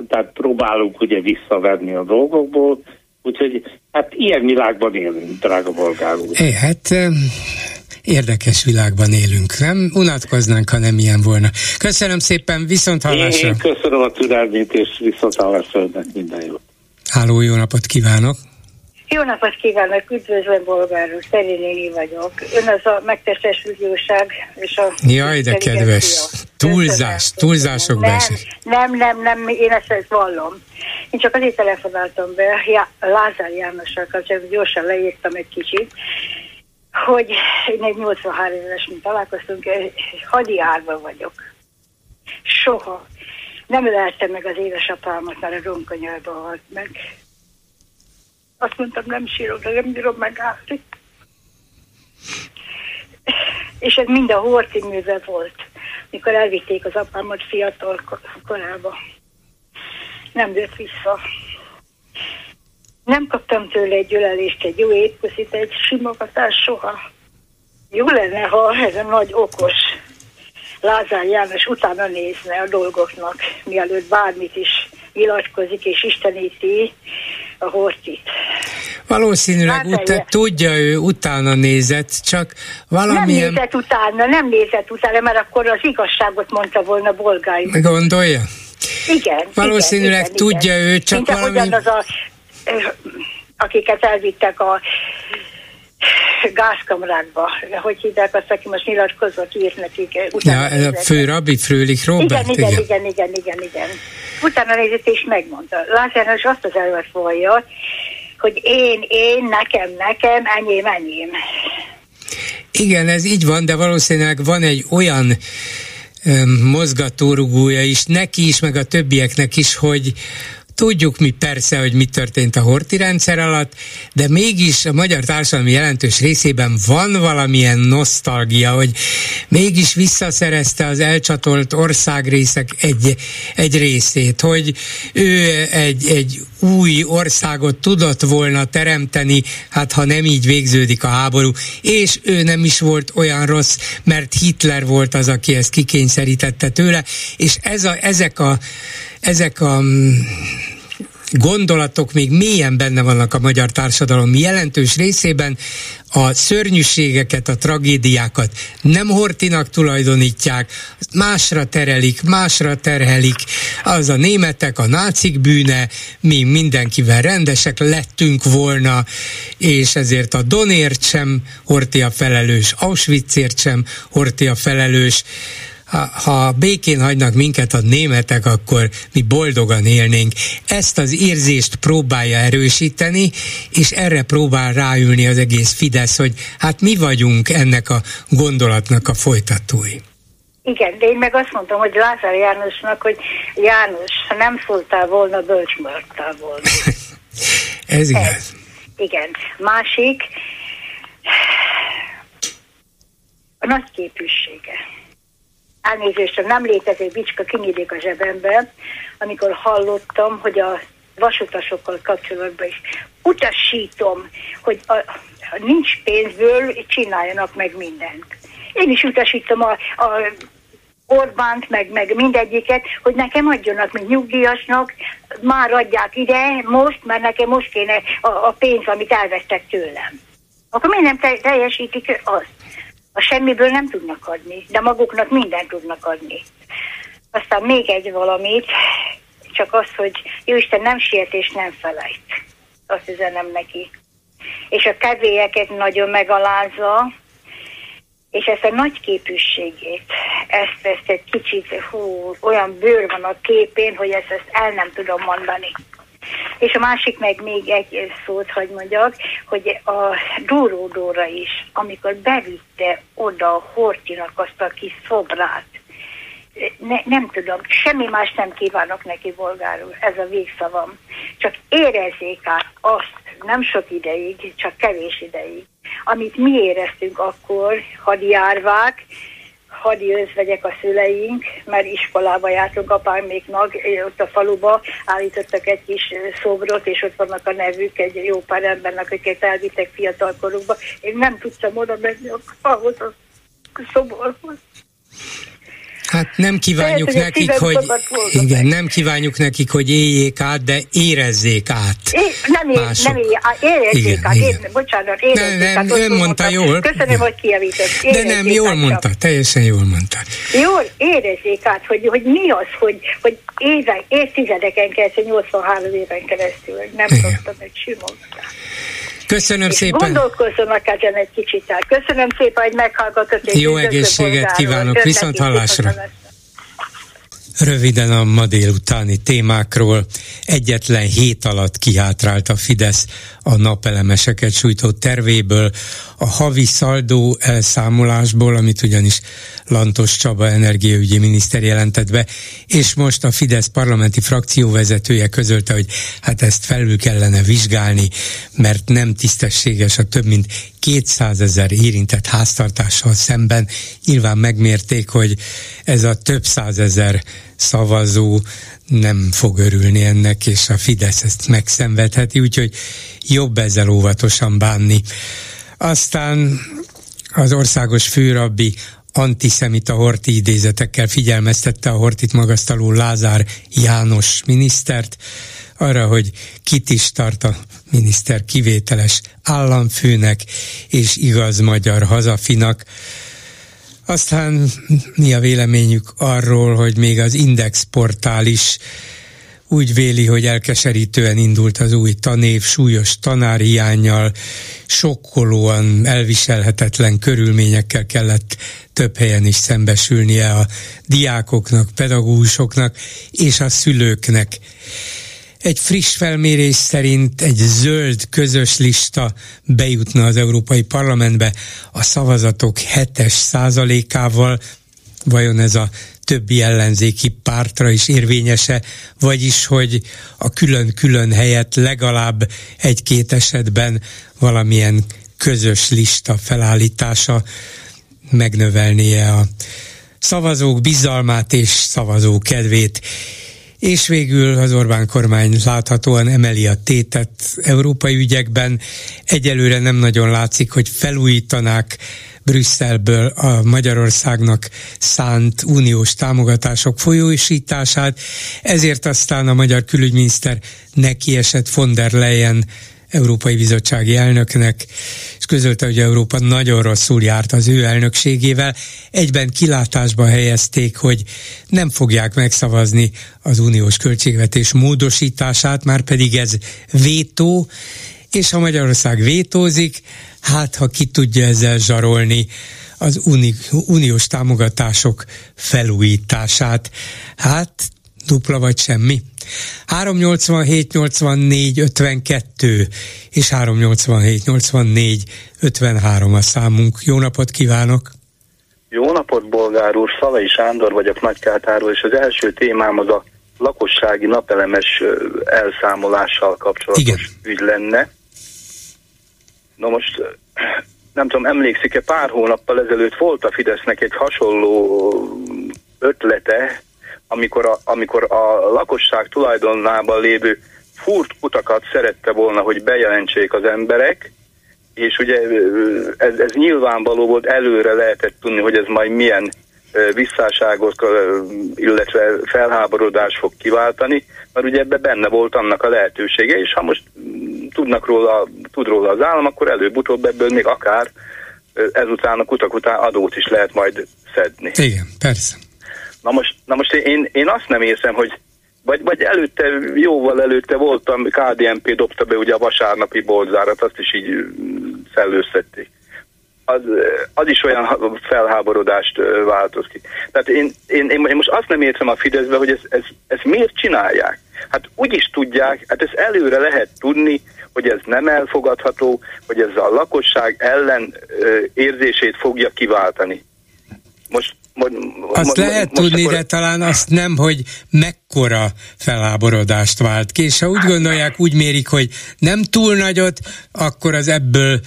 tehát próbálunk ugye visszavenni a dolgokból, úgyhogy hát ilyen világban élünk, drága bolgár úr. É, hát érdekes világban élünk. Nem unatkoznánk, ha nem ilyen volna. Köszönöm szépen, viszont hallásra. Én köszönöm a türelmét, és viszont hallásra önnek minden jót. Háló, jó napot kívánok! Jó napot kívánok, üdvözlöm Bolgár úr, Szerénéni vagyok. Ön az a megtestesült jóság és a... Jaj, de kedves! Túlzás, túlzások nem, esik. nem, nem, nem, én ezt, ezt vallom. Én csak azért telefonáltam be, ja, Lázár Jánossal kapcsolatban gyorsan leírtam egy kicsit, hogy én egy 83 éves, mint találkoztunk, hadi árva vagyok. Soha. Nem öleltem meg az édesapámat, mert a ronkanyarba halt meg. Azt mondtam, nem sírok, de nem bírom megállni. És ez mind a Horti műve volt, mikor elvitték az apámat fiatal korába. Nem jött vissza. Nem kaptam tőle egy ölelést, egy jó étpuszit, egy simogatás soha. Jó lenne, ha ez a nagy okos Lázár János utána nézne a dolgoknak, mielőtt bármit is nyilatkozik és isteníti a hortit. Valószínűleg ut- tudja ő, utána nézett, csak valamilyen... Nem nézett utána, nem nézett utána, mert akkor az igazságot mondta volna Bolgály. Gondolja? Igen. Valószínűleg igen, tudja igen. ő, csak Mint valami... az a, akiket elvittek a gázkamrákba, hogy hívják azt, aki most nyilatkozott, írt nekik. Ja, fő rabbi, Frölich Robert? Igen, igen, igen, igen, igen, igen. Utána nézett és megmondta. Lázár is azt az előtt vallja, hogy én, én, nekem, nekem, enyém, enyém. Igen, ez így van, de valószínűleg van egy olyan mozgatórugója is neki is, meg a többieknek is, hogy Tudjuk mi persze, hogy mi történt a horti rendszer alatt, de mégis a magyar társadalmi jelentős részében van valamilyen nosztalgia, hogy mégis visszaszerezte az elcsatolt országrészek egy, egy részét, hogy ő egy, egy új országot tudott volna teremteni, hát ha nem így végződik a háború, és ő nem is volt olyan rossz, mert Hitler volt az, aki ezt kikényszerítette tőle, és ez a, ezek a ezek a mm, gondolatok még mélyen benne vannak a magyar társadalom jelentős részében, a szörnyűségeket, a tragédiákat nem Hortinak tulajdonítják, másra terelik, másra terhelik, az a németek, a nácik bűne, mi mindenkivel rendesek lettünk volna, és ezért a Donért sem Horti a felelős, Auschwitzért sem Horti a felelős, ha, ha békén hagynak minket a németek, akkor mi boldogan élnénk. Ezt az érzést próbálja erősíteni, és erre próbál ráülni az egész Fidesz, hogy hát mi vagyunk ennek a gondolatnak a folytatói. Igen, de én meg azt mondtam, hogy Lázár Jánosnak, hogy János, ha nem szóltál volna, bölcsmörtál volna. Ez igaz. Ez, igen. Másik, a nagy képűsége elnézést, nem létező bicska kinyílik a zsebembe, amikor hallottam, hogy a vasutasokkal kapcsolatban is utasítom, hogy a, ha nincs pénzből, csináljanak meg mindent. Én is utasítom a, a Orbánt, meg, meg mindegyiket, hogy nekem adjanak, mint nyugdíjasnak, már adják ide, most, mert nekem most kéne a, a pénz, amit elvettek tőlem. Akkor miért nem teljesítik azt? A semmiből nem tudnak adni, de maguknak mindent tudnak adni. Aztán még egy valamit, csak az, hogy Jóisten nem siet és nem felejt. Azt üzenem neki. És a kedvélyeket nagyon megalázza, és ezt a nagy képűségét, ezt, ezt egy kicsit, hú, olyan bőr van a képén, hogy ezt, ezt el nem tudom mondani. És a másik meg még egy szót, hogy mondjak, hogy a Dóródóra is, amikor bevitte oda a Hortinak azt a kis szobrát, ne, nem tudom, semmi más nem kívánok neki, bolgárul, ez a végszavam. Csak érezzék át azt, nem sok ideig, csak kevés ideig, amit mi éreztünk akkor, hadjárvák, hadi özvegyek a szüleink, mert iskolába jártunk apáméknak, ott a faluba állítottak egy kis szobrot, és ott vannak a nevük egy jó pár embernek, akiket elvittek fiatalkorukba. Én nem tudtam oda menni ahhoz a szoborhoz. Hát nem kívánjuk Lehet, nekik, hogy igen, nem kívánjuk nekik, hogy éljék át, de érezzék át. É, nem, ér, nem ér, érezzék igen, át, igen. Ér, bocsánat, érezzék nem, nem, át. Ön mondta jól. Köszönöm, hogy kijavított. De nem, jól mondta, csak. teljesen jól mondta. Jól érezzék át, hogy, hogy mi az, hogy, hogy évek, évtizedeken keresztül, 83 éven keresztül, nem tudtam, hogy simolták. Köszönöm és szépen. Gondolkozzanak ezen egy kicsit el. Köszönöm szépen, hogy meghallgatott. Jó egészséget kívánok, viszont hallásra. Röviden a ma délutáni témákról. Egyetlen hét alatt kihátrált a Fidesz a napelemeseket sújtó tervéből, a havi szaldó elszámolásból, amit ugyanis Lantos Csaba energiaügyi miniszter jelentett be, és most a Fidesz parlamenti frakcióvezetője közölte, hogy hát ezt felül kellene vizsgálni, mert nem tisztességes a több mint 200 ezer érintett háztartással szemben. Nyilván megmérték, hogy ez a több százezer szavazó nem fog örülni ennek, és a Fidesz ezt megszenvedheti, úgyhogy jobb ezzel óvatosan bánni. Aztán az országos főrabbi antiszemita horti idézetekkel figyelmeztette a hortit magasztaló Lázár János minisztert, arra, hogy kit is tart a miniszter kivételes államfőnek és igaz magyar hazafinak. Aztán mi a véleményük arról, hogy még az Index portál is úgy véli, hogy elkeserítően indult az új tanév, súlyos tanárhiányjal, sokkolóan elviselhetetlen körülményekkel kellett több helyen is szembesülnie a diákoknak, pedagógusoknak és a szülőknek. Egy friss felmérés szerint egy zöld közös lista bejutna az Európai Parlamentbe a szavazatok 7 százalékával, vajon ez a többi ellenzéki pártra is érvényese, vagyis, hogy a külön-külön helyett legalább egy-két esetben valamilyen közös lista felállítása megnövelnie a szavazók bizalmát és szavazó kedvét. És végül az Orbán kormány láthatóan emeli a tétet európai ügyekben. Egyelőre nem nagyon látszik, hogy felújítanák Brüsszelből a Magyarországnak szánt uniós támogatások folyósítását, ezért aztán a magyar külügyminiszter nekiesett von der Leyen Európai Bizottsági elnöknek, és közölte, hogy Európa nagyon rosszul járt az ő elnökségével. Egyben kilátásba helyezték, hogy nem fogják megszavazni az uniós költségvetés módosítását, már pedig ez vétó, és ha Magyarország vétózik, hát ha ki tudja ezzel zsarolni az uni, uniós támogatások felújítását. Hát dupla vagy semmi. 387 84 52 és 387 84 53 a számunk. Jó napot kívánok! Jó napot, Bolgár úr! Szalai Sándor vagyok Nagykátáról, és az első témám az a lakossági napelemes elszámolással kapcsolatos Igen. ügy lenne. Na most nem tudom, emlékszik-e, pár hónappal ezelőtt volt a Fidesznek egy hasonló ötlete, amikor a, amikor a lakosság tulajdonában lévő furt utakat szerette volna, hogy bejelentsék az emberek, és ugye ez, ez nyilvánvaló volt, előre lehetett tudni, hogy ez majd milyen visszáságot, illetve felháborodás fog kiváltani, mert ugye ebbe benne volt annak a lehetősége, és ha most tudnak róla, tud róla az állam, akkor előbb-utóbb ebből még akár ezután a kutak után adót is lehet majd szedni. Igen, persze. Na most, na most én, én azt nem érzem, hogy vagy, vagy előtte, jóval előtte voltam, KDNP dobta be ugye a vasárnapi boltzárat, azt is így szellőztették az, az is olyan felháborodást változ ki. Tehát én, én, én most azt nem értem a Fideszbe, hogy ez, ez, ez miért csinálják. Hát úgy is tudják, hát ezt előre lehet tudni, hogy ez nem elfogadható, hogy ez a lakosság ellen érzését fogja kiváltani. Most azt most, lehet most tudni, akkor... de talán azt nem, hogy mekkora felháborodást vált ki, és ha úgy gondolják, úgy mérik, hogy nem túl nagyot, akkor az ebből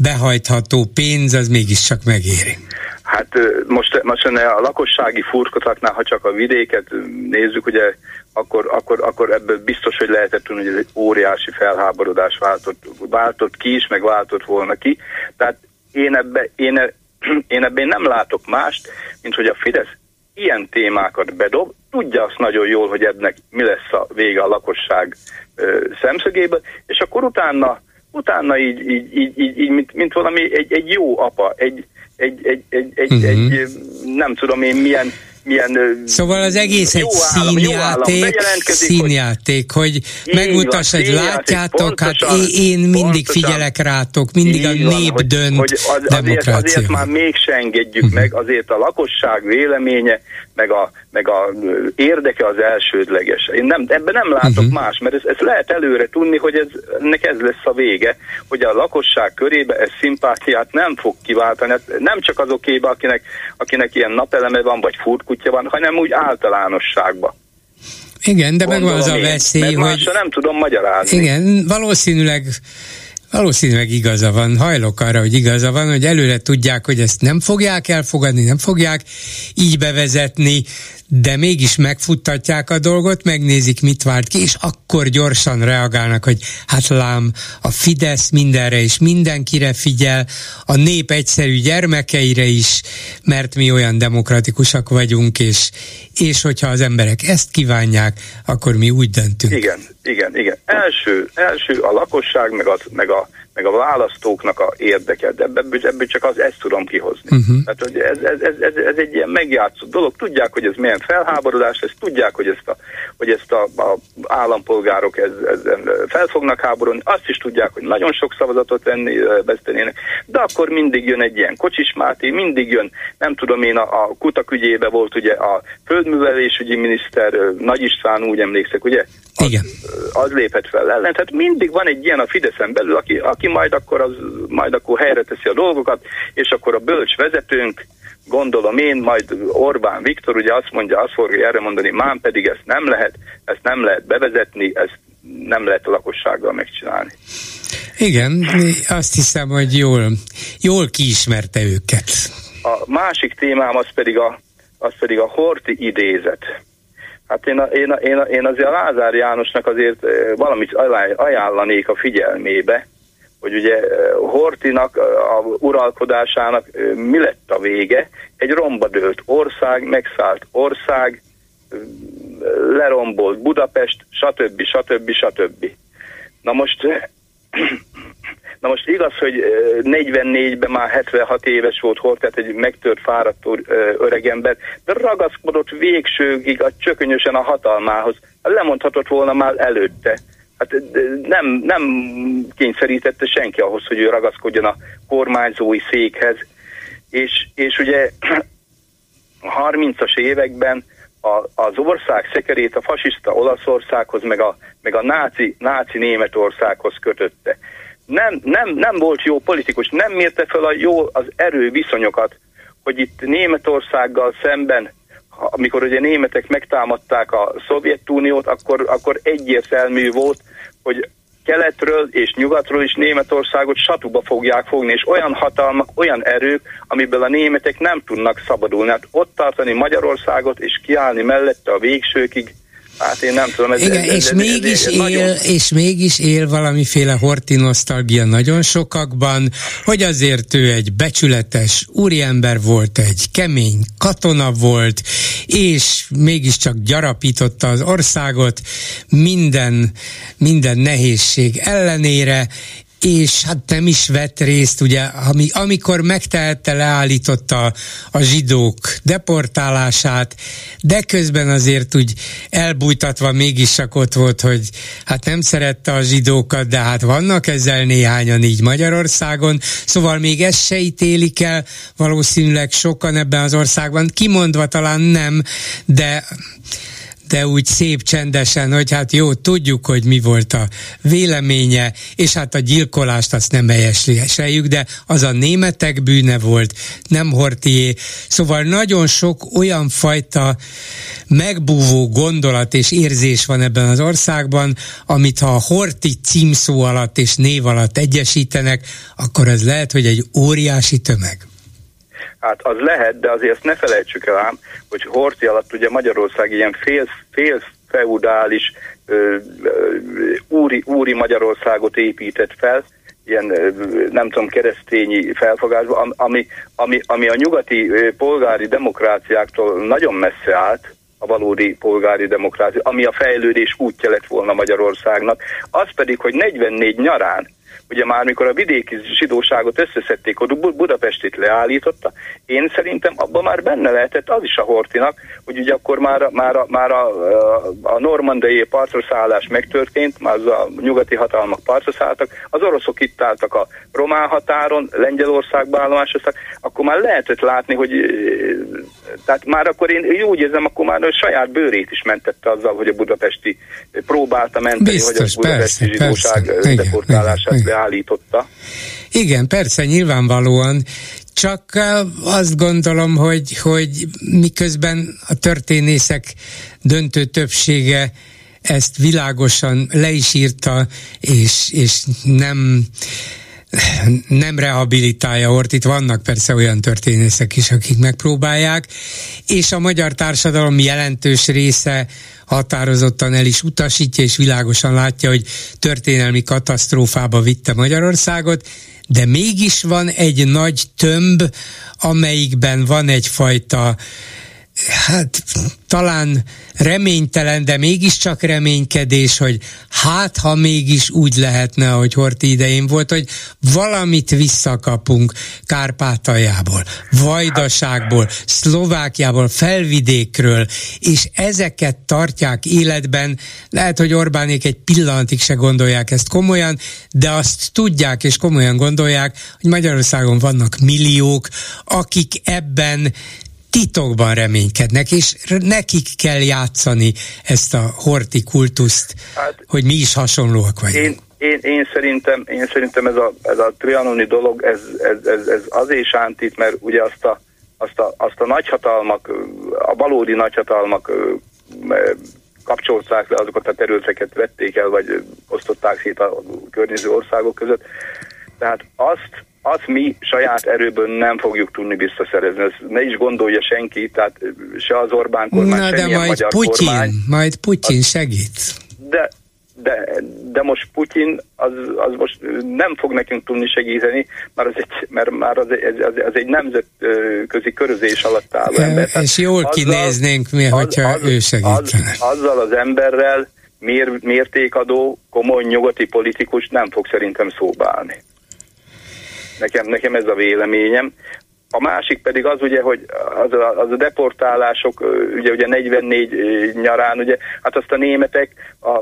behajtható pénz az mégiscsak megéri. Hát Hát most, most a lakossági furkotaknál, ha csak a vidéket nézzük, ugye akkor, akkor, akkor ebből biztos, hogy lehetett tudni, hogy ez egy óriási felháborodás váltott, váltott ki is, meg váltott volna ki. Tehát én ebbe, én, e, én ebben nem látok mást, mint hogy a Fidesz ilyen témákat bedob, tudja azt nagyon jól, hogy ennek mi lesz a vége a lakosság ö, szemszögéből, és akkor utána, utána így, így, így, így, így mint, mint valami egy, egy jó apa, egy, egy, egy, egy, egy, uh-huh. egy nem tudom én milyen milyen... Szóval az egész egy színjáték, színjáték, hogy, hogy megmutass, hogy látjátok, hát én mindig pontosan, figyelek rátok, mindig a nép van, dönt hogy, hogy az, azért, azért már mégse engedjük uh-huh. meg, azért a lakosság véleménye, meg a, meg a érdeke az elsődleges. Én nem, ebben nem látok uh-huh. más, mert ez, ez lehet előre tudni, hogy ez, ennek ez lesz a vége, hogy a lakosság körébe ez szimpátiát nem fog kiváltani. Hát nem csak azokébe, akinek, akinek ilyen napeleme van, vagy furkutya van, hanem úgy általánosságban. Igen, de Gondolom megvan az a veszély, én, hogy... nem tudom magyarázni. Igen, valószínűleg Valószínűleg igaza van, hajlok arra, hogy igaza van, hogy előre tudják, hogy ezt nem fogják elfogadni, nem fogják így bevezetni, de mégis megfuttatják a dolgot, megnézik, mit várt ki, és akkor gyorsan reagálnak, hogy hát lám, a Fidesz mindenre és mindenkire figyel, a nép egyszerű gyermekeire is, mert mi olyan demokratikusak vagyunk, és, és hogyha az emberek ezt kívánják, akkor mi úgy döntünk. Igen, igen, igen. Első, első a lakosság, meg, az, meg a meg a választóknak a érdeke, de ebből, ebből csak az ezt tudom kihozni. Uh-huh. Tehát, hogy ez, ez, ez, ez, ez egy ilyen megjátszott dolog, tudják, hogy ez milyen felháborodás, ezt tudják, hogy ezt a, hogy ezt a, a állampolgárok ez, ez, fel fognak háborodni, azt is tudják, hogy nagyon sok szavazatot venni, vesztenének, de akkor mindig jön egy ilyen Kocsis Máté, mindig jön, nem tudom én, a, a kutak ügyébe volt ugye a földművelésügyi miniszter, Nagy István, úgy emlékszek, ugye? Az, Igen. az lépett fel ellen. Tehát mindig van egy ilyen a Fideszen belül, aki, aki majd akkor, az, majd akkor helyre teszi a dolgokat, és akkor a bölcs vezetőnk, gondolom én, majd Orbán Viktor ugye azt mondja, azt fogja erre mondani, mám pedig ezt nem lehet, ezt nem lehet bevezetni, ezt nem lehet a lakossággal megcsinálni. Igen, azt hiszem, hogy jól, jól kiismerte őket. A másik témám az pedig a, az pedig a Horti idézet. Hát én, én, én, én azért a Lázár Jánosnak azért valamit ajánlanék a figyelmébe, hogy ugye Hortinak a uralkodásának mi lett a vége? Egy rombadőlt ország, megszállt ország, lerombolt Budapest, stb. stb. stb. Na most Na most igaz, hogy 44-ben már 76 éves volt Hort, tehát egy megtört, fáradt öregember, de ragaszkodott végsőgig a csökönyösen a hatalmához. Lemondhatott volna már előtte. Hát nem, nem kényszerítette senki ahhoz, hogy ő ragaszkodjon a kormányzói székhez. És, és ugye a 30-as években a, az ország szekerét a fasiszta Olaszországhoz, meg a, meg a náci, náci Németországhoz kötötte nem, nem, nem volt jó politikus, nem mérte fel a jó az erő viszonyokat, hogy itt Németországgal szemben, amikor ugye németek megtámadták a Szovjetuniót, akkor, akkor egyértelmű volt, hogy keletről és nyugatról is Németországot satuba fogják fogni, és olyan hatalmak, olyan erők, amiből a németek nem tudnak szabadulni. Hát ott tartani Magyarországot és kiállni mellette a végsőkig, Hát én nem tudom. Ez, Igen, ez, és, ez, mégis ez, ez, él, nagyon... és mégis él valamiféle horti nosztalgia nagyon sokakban, hogy azért ő egy becsületes úriember volt, egy kemény katona volt, és mégiscsak gyarapította az országot minden, minden nehézség ellenére, és hát nem is vett részt, ugye, ami, amikor megtehette, leállította a zsidók deportálását, de közben azért úgy elbújtatva mégis csak ott volt, hogy hát nem szerette a zsidókat, de hát vannak ezzel néhányan így Magyarországon, szóval még ezt se ítélik el, valószínűleg sokan ebben az országban, kimondva talán nem, de de úgy szép csendesen, hogy hát jó, tudjuk, hogy mi volt a véleménye, és hát a gyilkolást azt nem helyesléseljük, de az a németek bűne volt, nem Hortié. Szóval nagyon sok olyan fajta megbúvó gondolat és érzés van ebben az országban, amit ha a Horti címszó alatt és név alatt egyesítenek, akkor az lehet, hogy egy óriási tömeg. Hát az lehet, de azért ne felejtsük el ám, hogy Horti alatt ugye Magyarország ilyen fél, fél feudális ö, ö, úri, úri Magyarországot épített fel, ilyen nem tudom, keresztényi felfogásban, ami, ami, ami a nyugati polgári demokráciáktól nagyon messze állt, a valódi polgári demokrácia, ami a fejlődés útja lett volna Magyarországnak. Az pedig, hogy 44 nyarán ugye már mikor a vidéki zsidóságot összeszedték, hogy Budapestit leállította, én szerintem abban már benne lehetett az is a Hortinak, hogy ugye akkor már, már, már a, a normandai partraszállás megtörtént, már az a nyugati hatalmak partra szálltak, az oroszok itt álltak a román határon, Lengyelországba állomásoztak, akkor már lehetett látni, hogy tehát már akkor én úgy érzem, akkor már a saját bőrét is mentette azzal, hogy a budapesti próbálta menteni, Biztos, hogy a budapesti persze, zsidóság persze. deportálását igen, leállította. Igen, persze, nyilvánvalóan, csak azt gondolom, hogy, hogy miközben a történészek döntő többsége ezt világosan le is írta, és, és nem nem rehabilitálja Ortit, vannak persze olyan történészek is, akik megpróbálják, és a magyar társadalom jelentős része határozottan el is utasítja, és világosan látja, hogy történelmi katasztrófába vitte Magyarországot, de mégis van egy nagy tömb, amelyikben van egyfajta hát talán reménytelen, de mégiscsak reménykedés, hogy hát ha mégis úgy lehetne, hogy Horti idején volt, hogy valamit visszakapunk Kárpátaljából, Vajdaságból, Szlovákiából, Felvidékről, és ezeket tartják életben. Lehet, hogy Orbánék egy pillanatig se gondolják ezt komolyan, de azt tudják és komolyan gondolják, hogy Magyarországon vannak milliók, akik ebben titokban reménykednek, és nekik kell játszani ezt a horti kultuszt, hát, hogy mi is hasonlóak vagyunk. Én, én, én szerintem, én szerintem ez a, ez a trianoni dolog, ez, ez, ez, ez azért sántít, mert ugye azt a, azt a, azt a nagyhatalmak, a valódi nagyhatalmak kapcsolták le azokat a területeket, vették el, vagy osztották szét a környező országok között. Tehát azt, azt mi saját erőből nem fogjuk tudni visszaszerezni. Ez ne is gondolja senki, tehát se az Orbán kormány, Na, de majd magyar Putyin, kormány. majd Putyin az, segít. De, de, de most Putyin az, az most nem fog nekünk tudni segíteni, mert az egy, mert már az, az, az egy nemzetközi körözés alatt álló ember. És jól azzal, kinéznénk mi, hogyha az, ő segítene. Az, azzal az emberrel mér, mértékadó, komoly nyugati politikus nem fog szerintem szóba állni. Nekem, nekem ez a véleményem. A másik pedig az ugye, hogy az a, az a deportálások, ugye, ugye 44 nyarán, ugye, hát azt a németek a,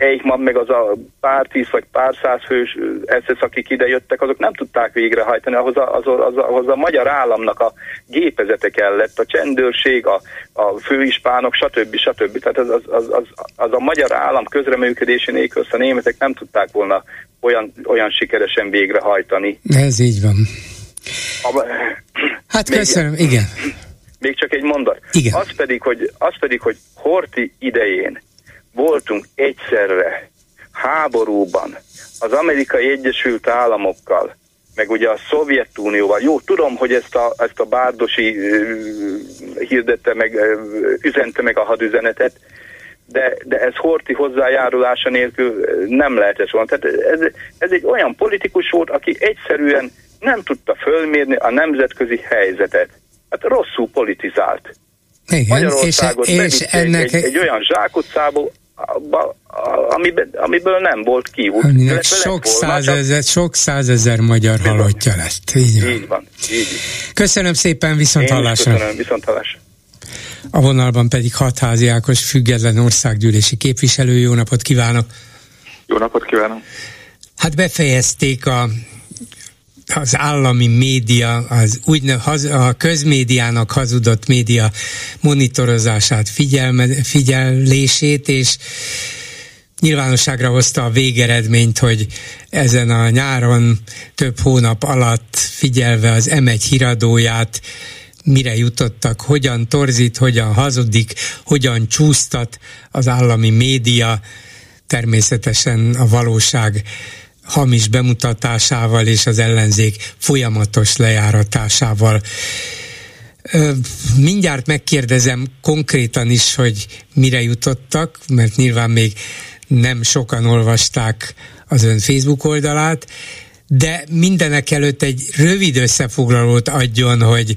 Eichmann meg az a pár tíz vagy pár száz fős SS, akik jöttek, azok nem tudták végrehajtani, ahhoz a, az, az, ahhoz a magyar államnak a gépezete kellett, a csendőrség, a, a főispánok, stb. stb. Tehát az, az, az, az, az a magyar állam közreműködési nélkül a németek nem tudták volna olyan, olyan sikeresen végrehajtani. Ez így van. A, hát még, köszönöm, igen. Még csak egy mondat. Igen. Az pedig, hogy, az pedig, hogy Horti idején voltunk egyszerre háborúban az amerikai Egyesült Államokkal, meg ugye a Szovjetunióval. Jó, tudom, hogy ezt a, ezt a Bárdosi hirdette meg, üzente meg a hadüzenetet, de, de ez Horti hozzájárulása nélkül nem lehetett volna. Tehát ez, ez egy olyan politikus volt, aki egyszerűen nem tudta fölmérni a nemzetközi helyzetet. Hát rosszul politizált. Igen, Magyarországot és, és ennek... egy, egy olyan zsákutcából, amiből, amiből nem volt kiút. Aminek sok százezer, sok százezer magyar Bizony. halottja lett. Így van. Így van. Így. Köszönöm szépen, viszont hallásra. Köszönöm, viszont hallásra. A vonalban pedig Hatházi Ákos független országgyűlési képviselő. Jó napot kívánok! Jó napot kívánok! Hát befejezték a az állami média, az úgy, a közmédiának hazudott média monitorozását, figyelme, figyelését, és nyilvánosságra hozta a végeredményt, hogy ezen a nyáron több hónap alatt figyelve az M1 híradóját, mire jutottak, hogyan torzít, hogyan hazudik, hogyan csúsztat az állami média, természetesen a valóság hamis bemutatásával és az ellenzék folyamatos lejáratásával. Mindjárt megkérdezem konkrétan is, hogy mire jutottak, mert nyilván még nem sokan olvasták az ön Facebook oldalát, de mindenek előtt egy rövid összefoglalót adjon, hogy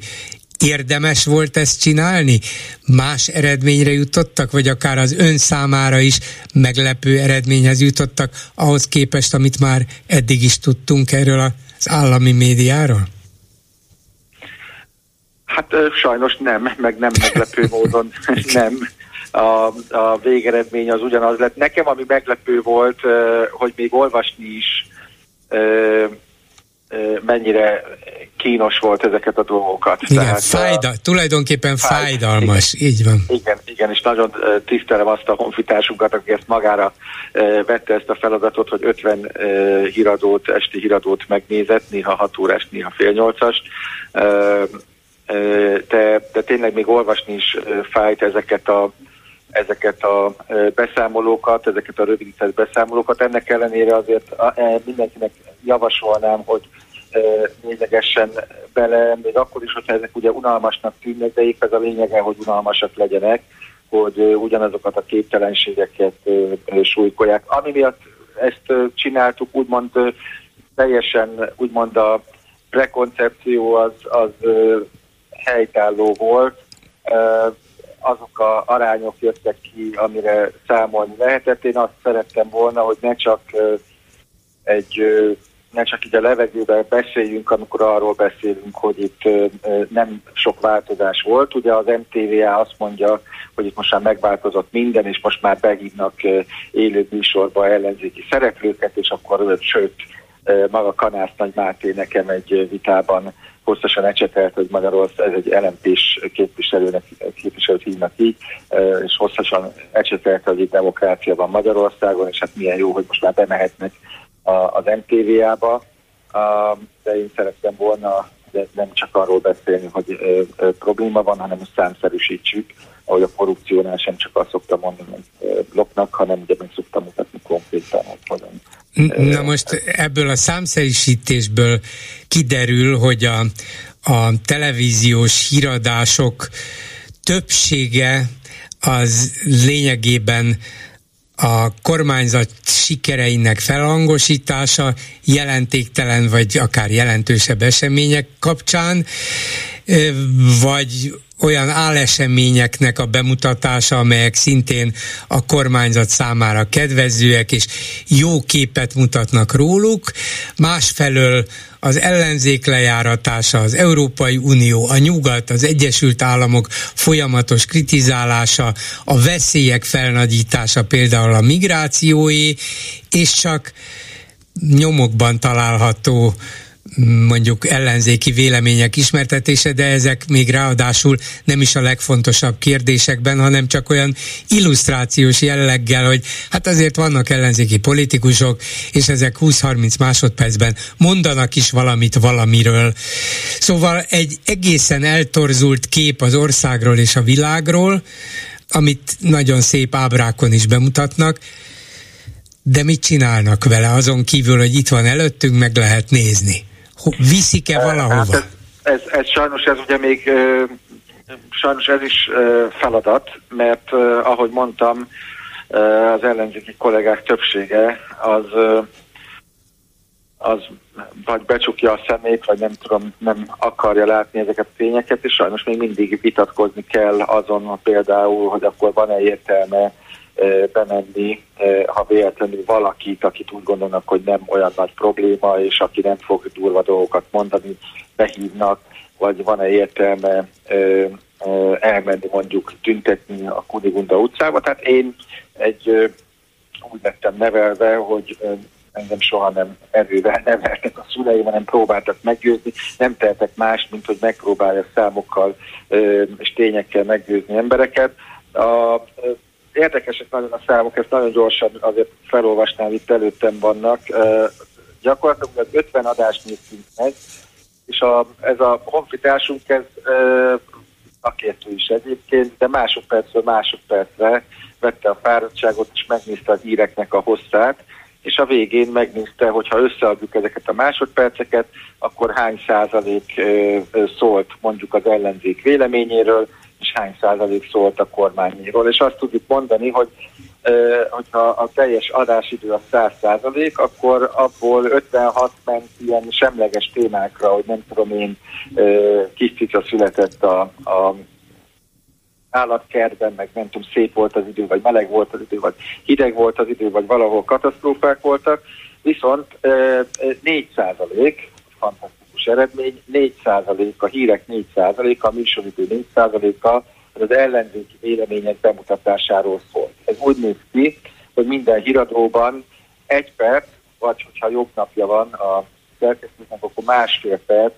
érdemes volt ezt csinálni? Más eredményre jutottak, vagy akár az ön számára is meglepő eredményhez jutottak, ahhoz képest, amit már eddig is tudtunk erről az állami médiáról? Hát sajnos nem, meg nem meglepő módon nem. A, a végeredmény az ugyanaz lett. Nekem ami meglepő volt, hogy még olvasni is mennyire kínos volt ezeket a dolgokat. Igen, Tehát, fájda, a, tulajdonképpen fáj, fájdalmas, igen, így van. Igen, igen, és nagyon tisztelem azt a honfitársunkat, aki ezt magára vette ezt a feladatot, hogy 50 híradót, esti híradót megnézett, néha 6 órás, néha fél nyolcas. De, de tényleg még olvasni is fájt ezeket a ezeket a beszámolókat, ezeket a rövidített beszámolókat. Ennek ellenére azért mindenkinek javasolnám, hogy nézegessen bele, még akkor is, hogyha ezek ugye unalmasnak tűnnek, de épp ez a lényege, hogy unalmasak legyenek, hogy ugyanazokat a képtelenségeket súlykolják. Ami miatt ezt csináltuk, úgymond teljesen, úgymond a prekoncepció az, az helytálló volt, azok a arányok jöttek ki, amire számolni lehetett. Én azt szerettem volna, hogy ne csak egy ne csak így a levegőben beszéljünk, amikor arról beszélünk, hogy itt nem sok változás volt. Ugye az MTVA azt mondja, hogy itt most már megváltozott minden, és most már behívnak élő műsorba ellenzéki szereplőket, és akkor sőt, maga Kanász Nagy Máté nekem egy vitában hosszasan ecsetelt, hogy Magyarország, ez egy LMP-s képviselőnek, képviselőt hívnak így, és hosszasan ecsetelt, hogy itt demokrácia van Magyarországon, és hát milyen jó, hogy most már bemehetnek az MTV-ába, de én szerettem volna de nem csak arról beszélni, hogy ö, ö, probléma van, hanem számszerűsítsük, ahogy a korrupciónál sem csak azt szoktam mondani, hogy blokknak, hanem ugye meg szoktam mutatni konkrétan, hogy hogyan. Na most ebből a számszerűsítésből kiderül, hogy a, a televíziós híradások többsége az lényegében a kormányzat sikereinek felhangosítása jelentéktelen vagy akár jelentősebb események kapcsán, vagy olyan áleseményeknek a bemutatása, amelyek szintén a kormányzat számára kedvezőek, és jó képet mutatnak róluk, másfelől az ellenzék lejáratása, az Európai Unió, a Nyugat, az Egyesült Államok folyamatos kritizálása, a veszélyek felnagyítása például a migrációé, és csak nyomokban található mondjuk ellenzéki vélemények ismertetése, de ezek még ráadásul nem is a legfontosabb kérdésekben, hanem csak olyan illusztrációs jelleggel, hogy hát azért vannak ellenzéki politikusok, és ezek 20-30 másodpercben mondanak is valamit valamiről. Szóval egy egészen eltorzult kép az országról és a világról, amit nagyon szép ábrákon is bemutatnak, de mit csinálnak vele azon kívül, hogy itt van előttünk, meg lehet nézni? Viszik-e hát valahova? Hát ez, ez, ez sajnos ez ugye még sajnos ez is feladat, mert ahogy mondtam, az ellenzéki kollégák többsége az az vagy becsukja a szemét, vagy nem tudom, nem akarja látni ezeket a tényeket, és sajnos még mindig vitatkozni kell azon például, hogy akkor van-e értelme bemenni, ha véletlenül valakit, akit úgy gondolnak, hogy nem olyan nagy probléma, és aki nem fog durva dolgokat mondani, behívnak, vagy van-e értelme elmenni mondjuk tüntetni a Kunigunda utcába. Tehát én egy úgy lettem nevelve, hogy engem soha nem erővel neveltek a szüleim, hanem próbáltak meggyőzni, nem tehetek más, mint hogy megpróbálja számokkal és tényekkel meggyőzni embereket. A érdekesek nagyon a számok, ezt nagyon gyorsan azért felolvasnám, itt előttem vannak. Gyakorlatilag 50 adást néztünk meg, és a, ez a honfitársunk ez uh, szakértő is egyébként, de másodpercről másodpercre vette a fáradtságot, és megnézte az íreknek a hosszát, és a végén megnézte, hogy ha összeadjuk ezeket a másodperceket, akkor hány százalék szólt mondjuk az ellenzék véleményéről, és hány százalék szólt a kormányról. És azt tudjuk mondani, hogy hogyha a teljes adásidő a 100 százalék, akkor abból 56 ment ilyen semleges témákra, hogy nem tudom én, kis cica született a, a állatkertben, meg nem tudom, szép volt az idő, vagy meleg volt az idő, vagy hideg volt az idő, vagy valahol katasztrófák voltak. Viszont 4 százalék, fantasztikus eredmény, 4 százalék, a hírek 4 százalék, a műsoridő 4 százaléka az ellenzéki vélemények bemutatásáról szólt. Ez úgy néz ki, hogy minden híradóban egy perc, vagy hogyha jobb napja van a szerkesztőknek, akkor másfél perc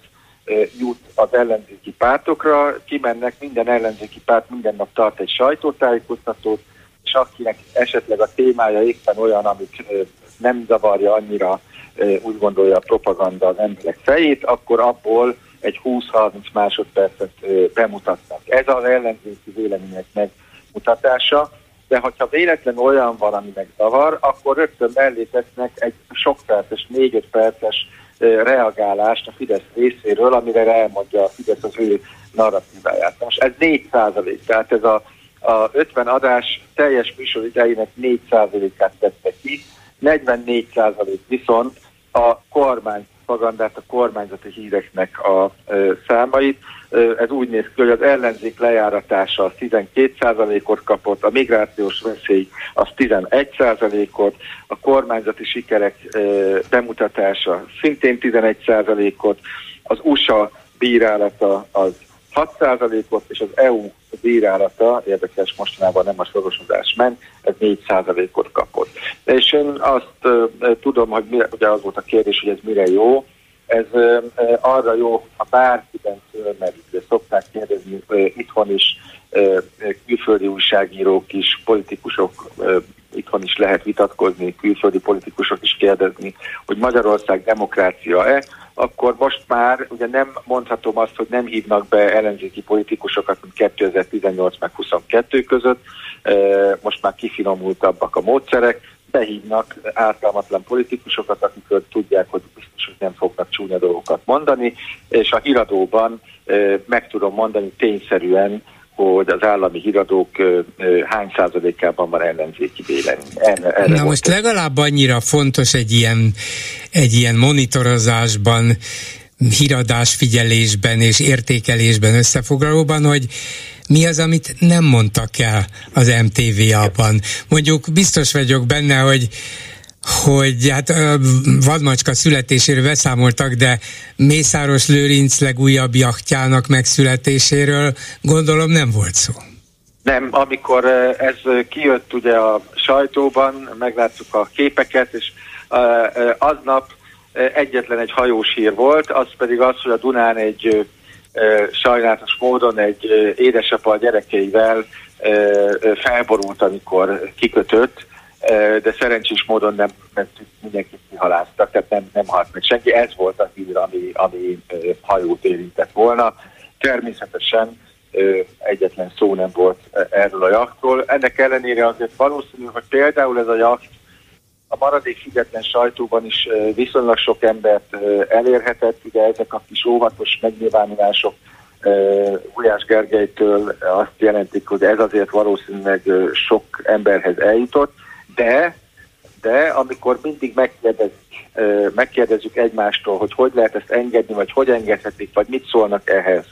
jut az ellenzéki pártokra, kimennek, minden ellenzéki párt minden nap tart egy sajtótájékoztatót, és akinek esetleg a témája éppen olyan, amit nem zavarja annyira, úgy gondolja a propaganda az emberek fejét, akkor abból egy 20-30 másodpercet bemutatnak. Ez az ellenzéki vélemények megmutatása, de hogyha véletlen olyan van, ami megzavar, akkor rögtön mellé tesznek egy sok perces, 4-5 perces reagálást a Fidesz részéről, amire elmondja a Fidesz az ő narratíváját. Most ez 4 százalék, tehát ez a, a 50 adás teljes műsor idejének 4 százalékát tette ki, 44 százalék viszont a kormány propagandát, a kormányzati híreknek a ö, számait. Ö, ez úgy néz ki, hogy az ellenzék lejáratása az 12%-ot kapott, a migrációs veszély az 11%-ot, a kormányzati sikerek ö, bemutatása szintén 11%-ot, az USA bírálata az 6%-ot, és az EU bírálata, érdekes mostanában nem a sorosodás ment, ez 4%-ot kapott. És én azt tudom, hogy mire, ugye az volt a kérdés, hogy ez mire jó, ez arra jó, ha bárkiben fölmerül. Szokták kérdezni itthon is, külföldi újságírók is, politikusok itthon is lehet vitatkozni, külföldi politikusok is kérdezni, hogy Magyarország demokrácia-e, akkor most már ugye nem mondhatom azt, hogy nem hívnak be ellenzéki politikusokat, mint 2018 meg 22 között, most már kifinomultabbak a módszerek, behívnak ártalmatlan politikusokat, akikről tudják, hogy biztos, hogy nem fognak csúnya dolgokat mondani, és a híradóban meg tudom mondani tényszerűen, hogy az állami híradók hány százalékában van ellenzéki vélemény. Erre, Na most legalább annyira fontos egy ilyen, egy ilyen monitorozásban, híradás figyelésben és értékelésben, összefoglalóban, hogy mi az, amit nem mondtak el az MTV-ában. Mondjuk biztos vagyok benne, hogy hogy hát vadmacska születéséről beszámoltak, de Mészáros Lőrinc legújabb jachtjának megszületéséről gondolom nem volt szó. Nem, amikor ez kijött ugye a sajtóban, megláttuk a képeket, és aznap egyetlen egy hajós hír volt, az pedig az, hogy a Dunán egy sajnálatos módon egy édesapa a gyerekeivel felborult, amikor kikötött, de szerencsés módon nem, nem mindenkit kihaláztak, tehát nem, nem halt meg senki. Ez volt a hír, ami, ami hajót érintett volna. Természetesen egyetlen szó nem volt erről a jachtról. Ennek ellenére azért valószínű, hogy például ez a jacht a maradék független sajtóban is viszonylag sok embert elérhetett, ugye ezek a kis óvatos megnyilvánulások Gulyás Gergelytől azt jelentik, hogy ez azért valószínűleg sok emberhez eljutott, de, de amikor mindig megkérdezik, megkérdezzük egymástól, hogy hogy lehet ezt engedni, vagy hogy engedhetik, vagy mit szólnak ehhez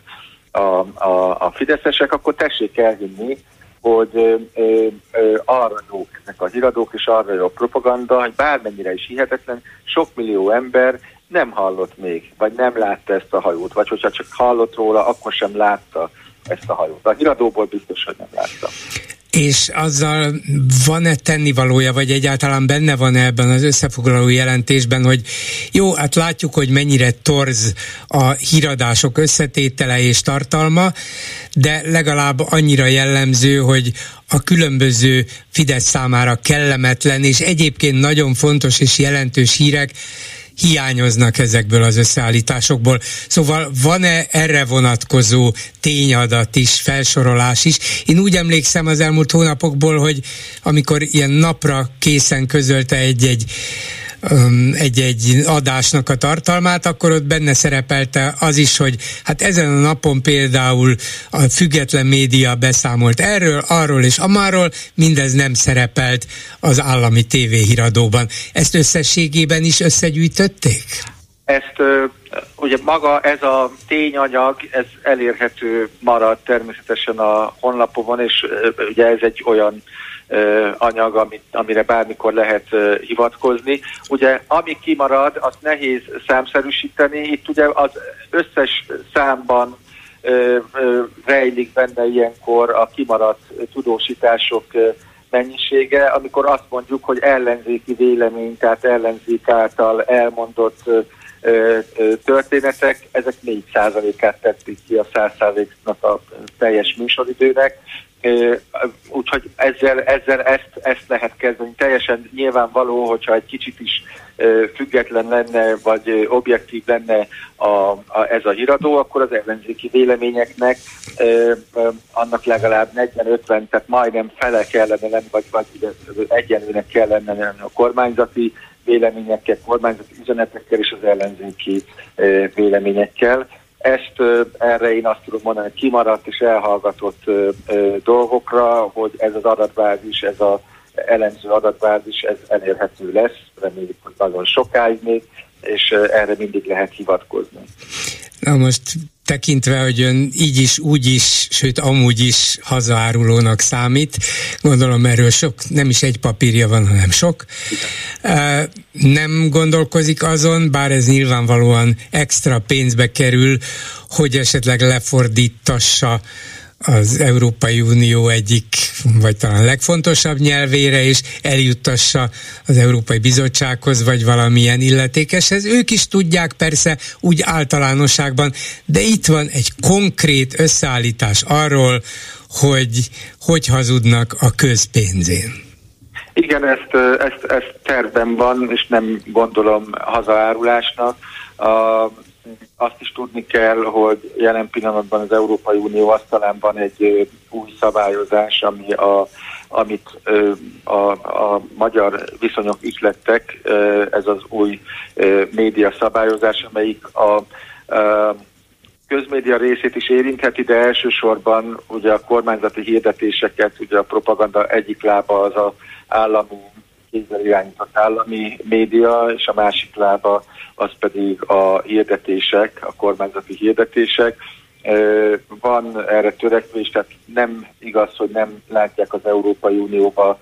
a, a, a fideszesek, akkor tessék elhinni, hogy ö, ö, ö, arra jók ezek a híradók, és arra jó a propaganda, hogy bármennyire is hihetetlen, sok millió ember nem hallott még, vagy nem látta ezt a hajót, vagy hogyha csak hallott róla, akkor sem látta ezt a hajót. A híradóból biztos, hogy nem látta. És azzal van-e tennivalója, vagy egyáltalán benne van -e ebben az összefoglaló jelentésben, hogy jó, hát látjuk, hogy mennyire torz a híradások összetétele és tartalma, de legalább annyira jellemző, hogy a különböző Fidesz számára kellemetlen és egyébként nagyon fontos és jelentős hírek hiányoznak ezekből az összeállításokból. Szóval van-e erre vonatkozó tényadat is, felsorolás is? Én úgy emlékszem az elmúlt hónapokból, hogy amikor ilyen napra készen közölte egy-egy egy-egy adásnak a tartalmát, akkor ott benne szerepelte az is, hogy hát ezen a napon például a független média beszámolt erről, arról és amáról, mindez nem szerepelt az állami tévéhíradóban. Ezt összességében is összegyűjtötték? Ezt ugye maga ez a tényanyag, ez elérhető marad természetesen a honlapon, és ugye ez egy olyan anyag, amit, amire bármikor lehet hivatkozni. Ugye ami kimarad, azt nehéz számszerűsíteni. Itt ugye az összes számban rejlik benne ilyenkor a kimaradt tudósítások mennyisége, amikor azt mondjuk, hogy ellenzéki vélemény, tehát ellenzék által elmondott történetek, ezek 4%-át tették ki a 100%-nak a teljes műsoridőnek, Úgyhogy ezzel, ezzel ezt, ezt lehet kezdeni. Teljesen nyilvánvaló, hogyha egy kicsit is független lenne, vagy objektív lenne a, a, ez a híradó, akkor az ellenzéki véleményeknek annak legalább 40-50, tehát majdnem fele kellene lenni, vagy, vagy egyenlőnek kellene lenni a kormányzati véleményekkel, kormányzati üzenetekkel és az ellenzéki véleményekkel ezt erre én azt tudom mondani, hogy kimaradt és elhallgatott dolgokra, hogy ez az adatbázis, ez az elemző adatbázis, ez elérhető lesz, reméljük, hogy nagyon sokáig még, és erre mindig lehet hivatkozni. Na most tekintve, hogy ön így is, úgy is, sőt amúgy is hazaárulónak számít, gondolom erről sok, nem is egy papírja van, hanem sok. Nem gondolkozik azon, bár ez nyilvánvalóan extra pénzbe kerül, hogy esetleg lefordítassa az Európai Unió egyik, vagy talán legfontosabb nyelvére, és eljuttassa az Európai Bizottsághoz, vagy valamilyen illetékeshez. Ők is tudják persze úgy általánosságban, de itt van egy konkrét összeállítás arról, hogy hogy hazudnak a közpénzén. Igen, ezt, ezt, ezt tervben van, és nem gondolom hazaárulásnak. A azt is tudni kell, hogy jelen pillanatban az Európai Unió asztalán van egy új szabályozás, ami a, amit a, a magyar viszonyok ihlettek, ez az új média szabályozás, amelyik a, a közmédia részét is érintheti, de elsősorban ugye a kormányzati hirdetéseket, ugye a propaganda egyik lába az a állami kézzel irányított állami média, és a másik lába az pedig a hirdetések, a kormányzati hirdetések. Van erre törekvés, tehát nem igaz, hogy nem látják az Európai Unióba,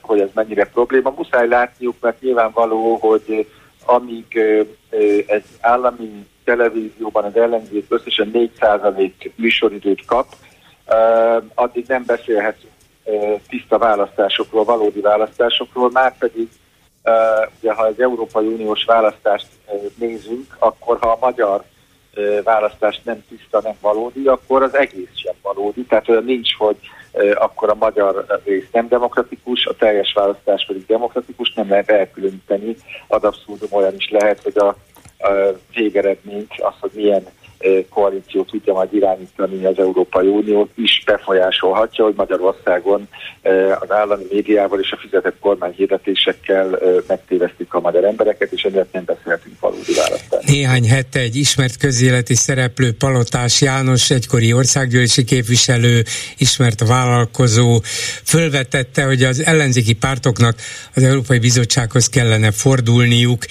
hogy ez mennyire probléma. Muszáj látniuk, mert nyilvánvaló, hogy amíg egy állami televízióban az ellenzék összesen 4% műsoridőt kap, addig nem beszélhetünk tiszta választásokról, valódi választásokról, már pedig ugye, ha az Európai Uniós választást nézünk, akkor ha a magyar választás nem tiszta, nem valódi, akkor az egész sem valódi. Tehát olyan nincs, hogy akkor a magyar rész nem demokratikus, a teljes választás pedig demokratikus, nem lehet elkülöníteni. Ad abszurdum olyan is lehet, hogy a, a végeredményt, az, hogy milyen koalíció tudja majd irányítani az Európai Uniót, is befolyásolhatja, hogy Magyarországon az állami médiával és a fizetett kormányhirdetésekkel megtévesztik a magyar embereket, és emiatt nem beszélhetünk valódi választást. Néhány hete egy ismert közéleti szereplő Palotás János, egykori országgyűlési képviselő, ismert vállalkozó, fölvetette, hogy az ellenzéki pártoknak az Európai Bizottsághoz kellene fordulniuk,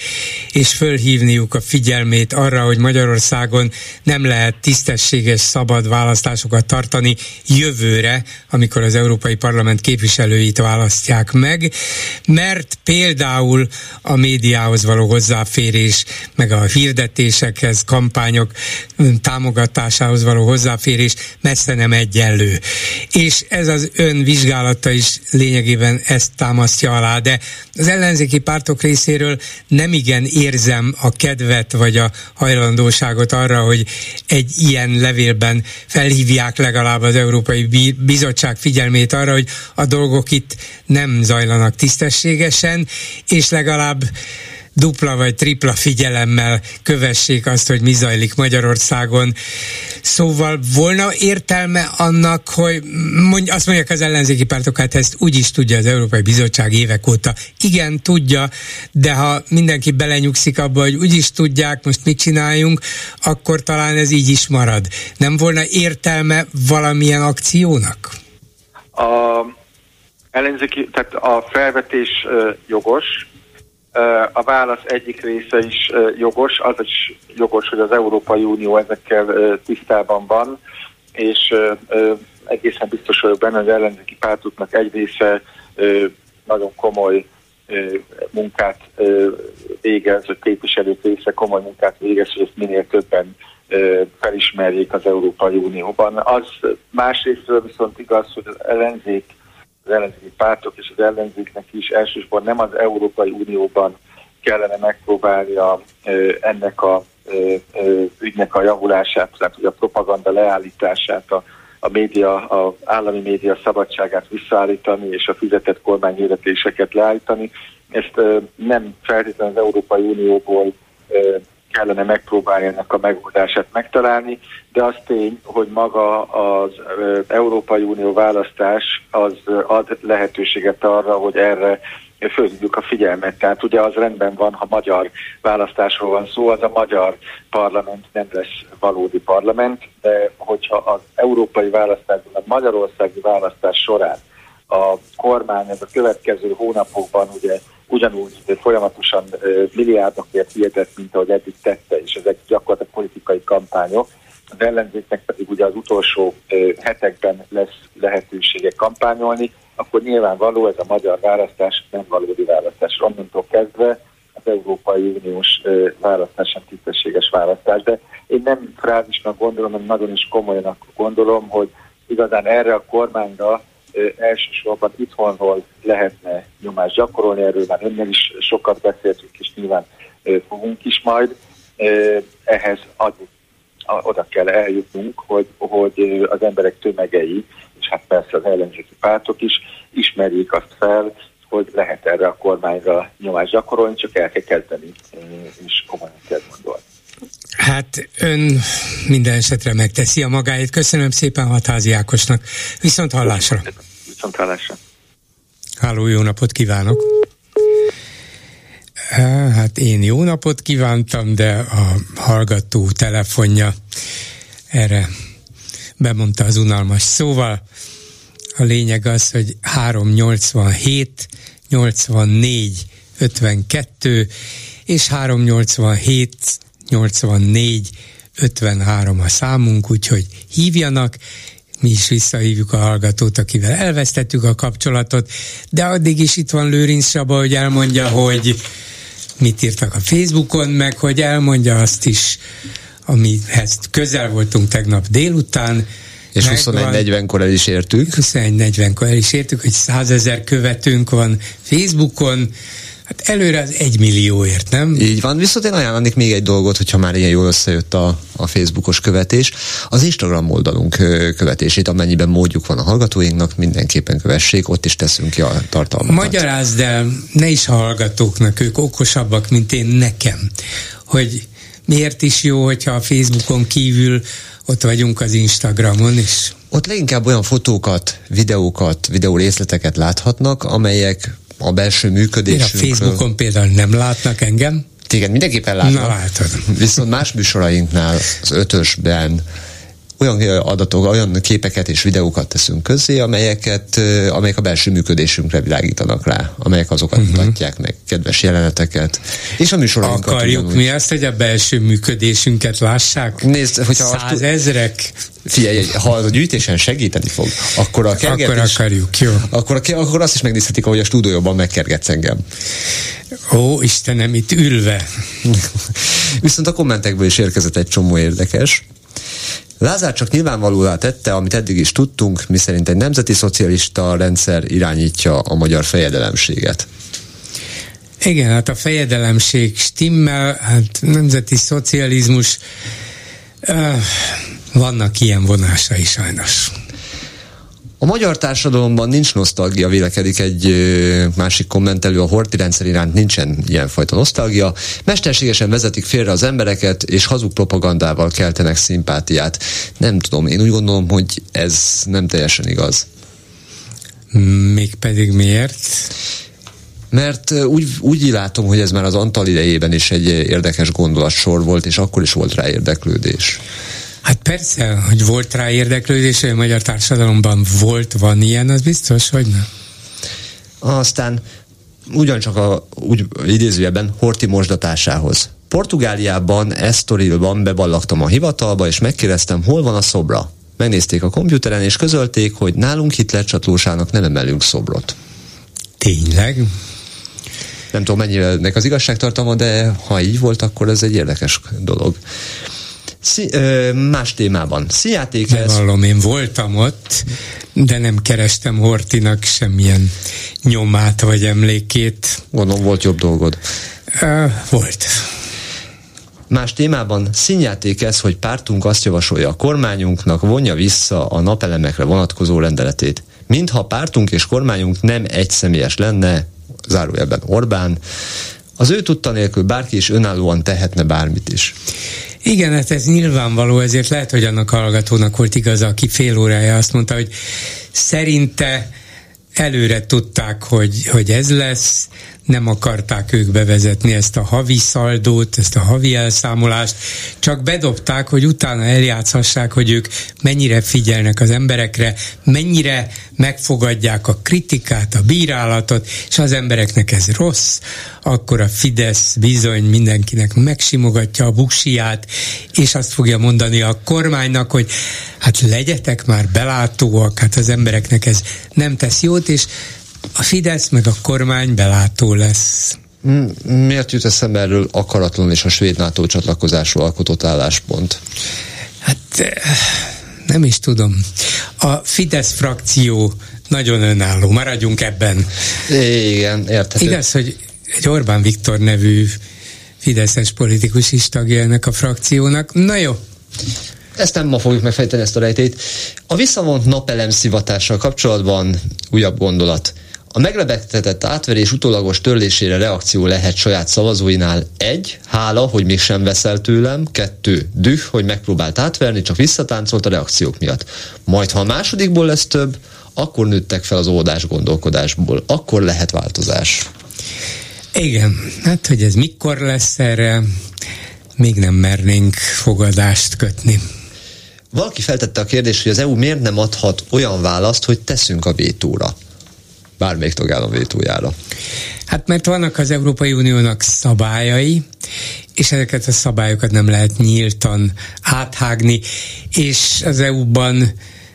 és fölhívniuk a figyelmét arra, hogy Magyarországon nem lehet tisztességes, szabad választásokat tartani jövőre, amikor az Európai Parlament képviselőit választják meg, mert például a médiához való hozzáférés, meg a hirdetésekhez, kampányok támogatásához való hozzáférés messze nem egyenlő. És ez az ön vizsgálata is lényegében ezt támasztja alá, de az ellenzéki pártok részéről nem igen érzem a kedvet vagy a hajlandóságot arra, hogy egy ilyen levélben felhívják legalább az Európai Bizottság figyelmét arra, hogy a dolgok itt nem zajlanak tisztességesen, és legalább dupla vagy tripla figyelemmel kövessék azt, hogy mi zajlik Magyarországon. Szóval volna értelme annak, hogy mondj, azt mondják az ellenzéki pártok, hát ezt úgy is tudja az Európai Bizottság évek óta. Igen, tudja, de ha mindenki belenyugszik abba, hogy úgy is tudják, most mit csináljunk, akkor talán ez így is marad. Nem volna értelme valamilyen akciónak? A ellenzéki, tehát a felvetés jogos, a válasz egyik része is jogos, az is jogos, hogy az Európai Unió ezekkel tisztában van, és egészen biztos vagyok benne, hogy az ellenzéki pártoknak egy része nagyon komoly munkát végez, hogy képviselők része komoly munkát végez, hogy ezt minél többen felismerjék az Európai Unióban. Az másrésztről viszont igaz, hogy az ellenzék az ellenzéki pártok és az ellenzéknek is elsősorban nem az Európai Unióban kellene megpróbálnia ennek a ügynek a javulását, tehát hogy a propaganda leállítását, a, a média, az állami média szabadságát visszaállítani és a fizetett kormányhirdetéseket leállítani. Ezt nem feltétlenül az Európai Unióból kellene megpróbálni ennek a megoldását megtalálni, de az tény, hogy maga az Európai Unió választás az ad lehetőséget arra, hogy erre fölhívjuk a figyelmet. Tehát ugye az rendben van, ha magyar választásról van szó, az a magyar parlament nem lesz valódi parlament, de hogyha az európai választásban, a magyarországi választás során a kormány ez a következő hónapokban ugye ugyanúgy folyamatosan milliárdokért hirdett, mint ahogy eddig tette, és ezek gyakorlatilag politikai kampányok. Az ellenzéknek pedig ugye az utolsó hetekben lesz lehetősége kampányolni, akkor nyilvánvaló ez a magyar választás nem valódi választás. Onnantól kezdve az Európai Uniós választás sem tisztességes választás, de én nem frázisnak gondolom, hanem nagyon is komolyan gondolom, hogy igazán erre a kormányra elsősorban itthonról lehetne nyomást gyakorolni, erről már önnel is sokat beszéltünk, és nyilván fogunk is majd. Ehhez adjuk, oda kell eljutnunk, hogy, hogy az emberek tömegei, és hát persze az ellenzéki pártok is ismerjék azt fel, hogy lehet erre a kormányra nyomást gyakorolni, csak el kell kezdeni, és komolyan kell gondolni. Hát ön minden esetre megteszi a magáét. Köszönöm szépen Hatházi Ákosnak. Viszont hallásra. Viszont hallásra. Háló, jó napot kívánok! Hát én jó napot kívántam, de a hallgató telefonja erre bemondta az unalmas szóval. A lényeg az, hogy 387 84 52 és 387 84 53 a számunk, úgyhogy hívjanak, mi is visszahívjuk a hallgatót, akivel elvesztettük a kapcsolatot, de addig is itt van Lőrinc Saba, hogy elmondja, hogy mit írtak a Facebookon, meg hogy elmondja azt is, amihez közel voltunk tegnap délután, és 21.40-kor el is értük. 21.40-kor el is értük, hogy százezer követőnk van Facebookon, Hát előre az egy millióért, nem? Így van, viszont én ajánlanék még egy dolgot, hogyha már ilyen jól összejött a, a Facebookos követés, az Instagram oldalunk követését, amennyiben módjuk van a hallgatóinknak, mindenképpen kövessék, ott is teszünk ki a tartalmakat. Magyarázd el, ne is a hallgatóknak, ők okosabbak, mint én nekem, hogy miért is jó, hogyha a Facebookon kívül ott vagyunk az Instagramon is. Ott leginkább olyan fotókat, videókat, videó részleteket láthatnak, amelyek a belső működésünkről. a Facebookon például nem látnak engem? Téged mindenképpen látnak. Na látod. Viszont más műsorainknál az ötösben olyan adatok, olyan képeket és videókat teszünk közzé, amelyeket, amelyek a belső működésünkre világítanak rá, amelyek azokat uh-huh. mutatják meg, kedves jeleneteket. És a műsorainkat Akarjuk ugyanúgy. mi azt, hogy a belső működésünket lássák? Nézd, hogyha Százezrek? Figyelj, ha a gyűjtésen segíteni fog, akkor a kergetés, Akkor akarjuk, jó. Akkor, akkor azt is megnézhetik, ahogy a stúdióban megkergetsz engem. Ó, Istenem, itt ülve. Viszont a kommentekből is érkezett egy csomó érdekes. Lázár csak nyilvánvalóvá tette, amit eddig is tudtunk, miszerint egy nemzeti szocialista rendszer irányítja a magyar fejedelemséget. Igen, hát a fejedelemség stimmel, hát nemzeti szocializmus, uh, vannak ilyen vonásai sajnos. A magyar társadalomban nincs nosztalgia, vélekedik egy másik kommentelő, a horti rendszer iránt nincsen ilyenfajta nosztalgia. Mesterségesen vezetik félre az embereket, és hazug propagandával keltenek szimpátiát. Nem tudom, én úgy gondolom, hogy ez nem teljesen igaz. Mégpedig miért? Mert úgy, úgy látom, hogy ez már az Antal idejében is egy érdekes gondolatsor volt, és akkor is volt rá érdeklődés. Hát persze, hogy volt rá érdeklődés, hogy a magyar társadalomban volt, van ilyen, az biztos, hogy nem. Aztán ugyancsak a úgy idézőjeben Horti mosdatásához. Portugáliában, Estorilban beballagtam a hivatalba, és megkérdeztem, hol van a szobra. Megnézték a komputeren, és közölték, hogy nálunk Hitler csatlósának nem emelünk szobrot. Tényleg? Nem tudom, mennyire ennek az igazságtartalma, de ha így volt, akkor ez egy érdekes dolog. Szí, ö, más témában. Szíjáték ez... Bevallom, én voltam ott, de nem kerestem Hortinak semmilyen nyomát vagy emlékét. Gondolom volt jobb dolgod. Ö, volt. Más témában színjáték ez, hogy pártunk azt javasolja a kormányunknak, vonja vissza a napelemekre vonatkozó rendeletét. Mintha pártunk és kormányunk nem egy személyes lenne, zárójelben Orbán, az ő tudta nélkül bárki is önállóan tehetne bármit is. Igen, hát ez nyilvánvaló, ezért lehet, hogy annak hallgatónak volt igaza, aki fél órája azt mondta, hogy szerinte előre tudták, hogy, hogy ez lesz, nem akarták ők bevezetni ezt a havi szaldót, ezt a havi elszámolást, csak bedobták, hogy utána eljátszhassák, hogy ők mennyire figyelnek az emberekre, mennyire megfogadják a kritikát, a bírálatot, és az embereknek ez rossz, akkor a Fidesz bizony mindenkinek megsimogatja a buksiját, és azt fogja mondani a kormánynak, hogy hát legyetek már belátóak, hát az embereknek ez nem tesz jót, és a Fidesz meg a kormány belátó lesz. Miért jut eszembe erről akaratlan és a svéd NATO csatlakozásról alkotott álláspont? Hát eh, nem is tudom. A Fidesz frakció nagyon önálló, maradjunk ebben. Igen, érthető. Igaz, hogy egy Orbán Viktor nevű fideszes politikus is tagja ennek a frakciónak. Na jó. Ezt nem ma fogjuk megfejteni ezt a rejtét. A visszavont napelem szivatással kapcsolatban újabb gondolat. A meglebegtetett átverés utólagos törlésére reakció lehet saját szavazóinál. Egy, hála, hogy mégsem veszel tőlem. Kettő, düh, hogy megpróbált átverni, csak visszatáncolt a reakciók miatt. Majd, ha a másodikból lesz több, akkor nőttek fel az óvodás gondolkodásból. Akkor lehet változás. Igen, hát hogy ez mikor lesz erre, még nem mernénk fogadást kötni. Valaki feltette a kérdést, hogy az EU miért nem adhat olyan választ, hogy teszünk a vétóra bármelyik tagállam vétójára? Hát mert vannak az Európai Uniónak szabályai, és ezeket a szabályokat nem lehet nyíltan áthágni, és az EU-ban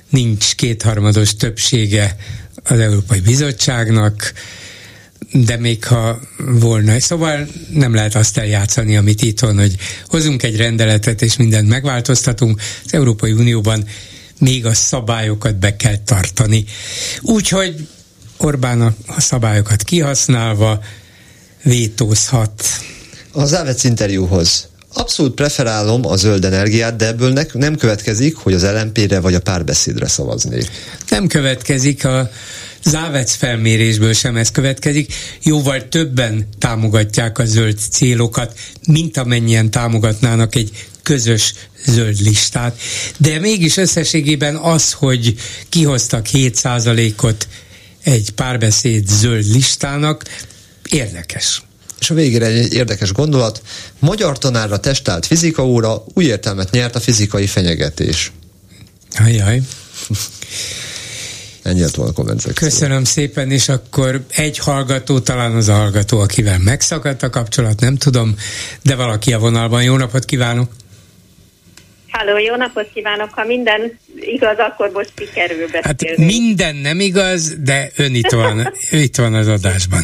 nincs kétharmados többsége az Európai Bizottságnak, de még ha volna. Szóval nem lehet azt eljátszani, amit itt van, hogy hozunk egy rendeletet, és mindent megváltoztatunk. Az Európai Unióban még a szabályokat be kell tartani. Úgyhogy Orbán a, szabályokat kihasználva vétózhat. Az Závec interjúhoz. Abszolút preferálom a zöld energiát, de ebből ne, nem következik, hogy az LMP-re vagy a párbeszédre szavaznék. Nem következik a Závec felmérésből sem ez következik. Jóval többen támogatják a zöld célokat, mint amennyien támogatnának egy közös zöld listát. De mégis összességében az, hogy kihoztak 7%-ot egy párbeszéd zöld listának érdekes. És a végére egy érdekes gondolat. Magyar tanárra testált fizikaóra új értelmet nyert a fizikai fenyegetés. Ajaj. Ennyi a komment Köszönöm szépen, és akkor egy hallgató, talán az a hallgató, akivel megszakadt a kapcsolat, nem tudom, de valaki a vonalban. Jó napot kívánok! Háló, jó napot kívánok! Ha minden igaz, akkor most sikerül beszélni. Hát minden nem igaz, de ön itt van, itt van az adásban.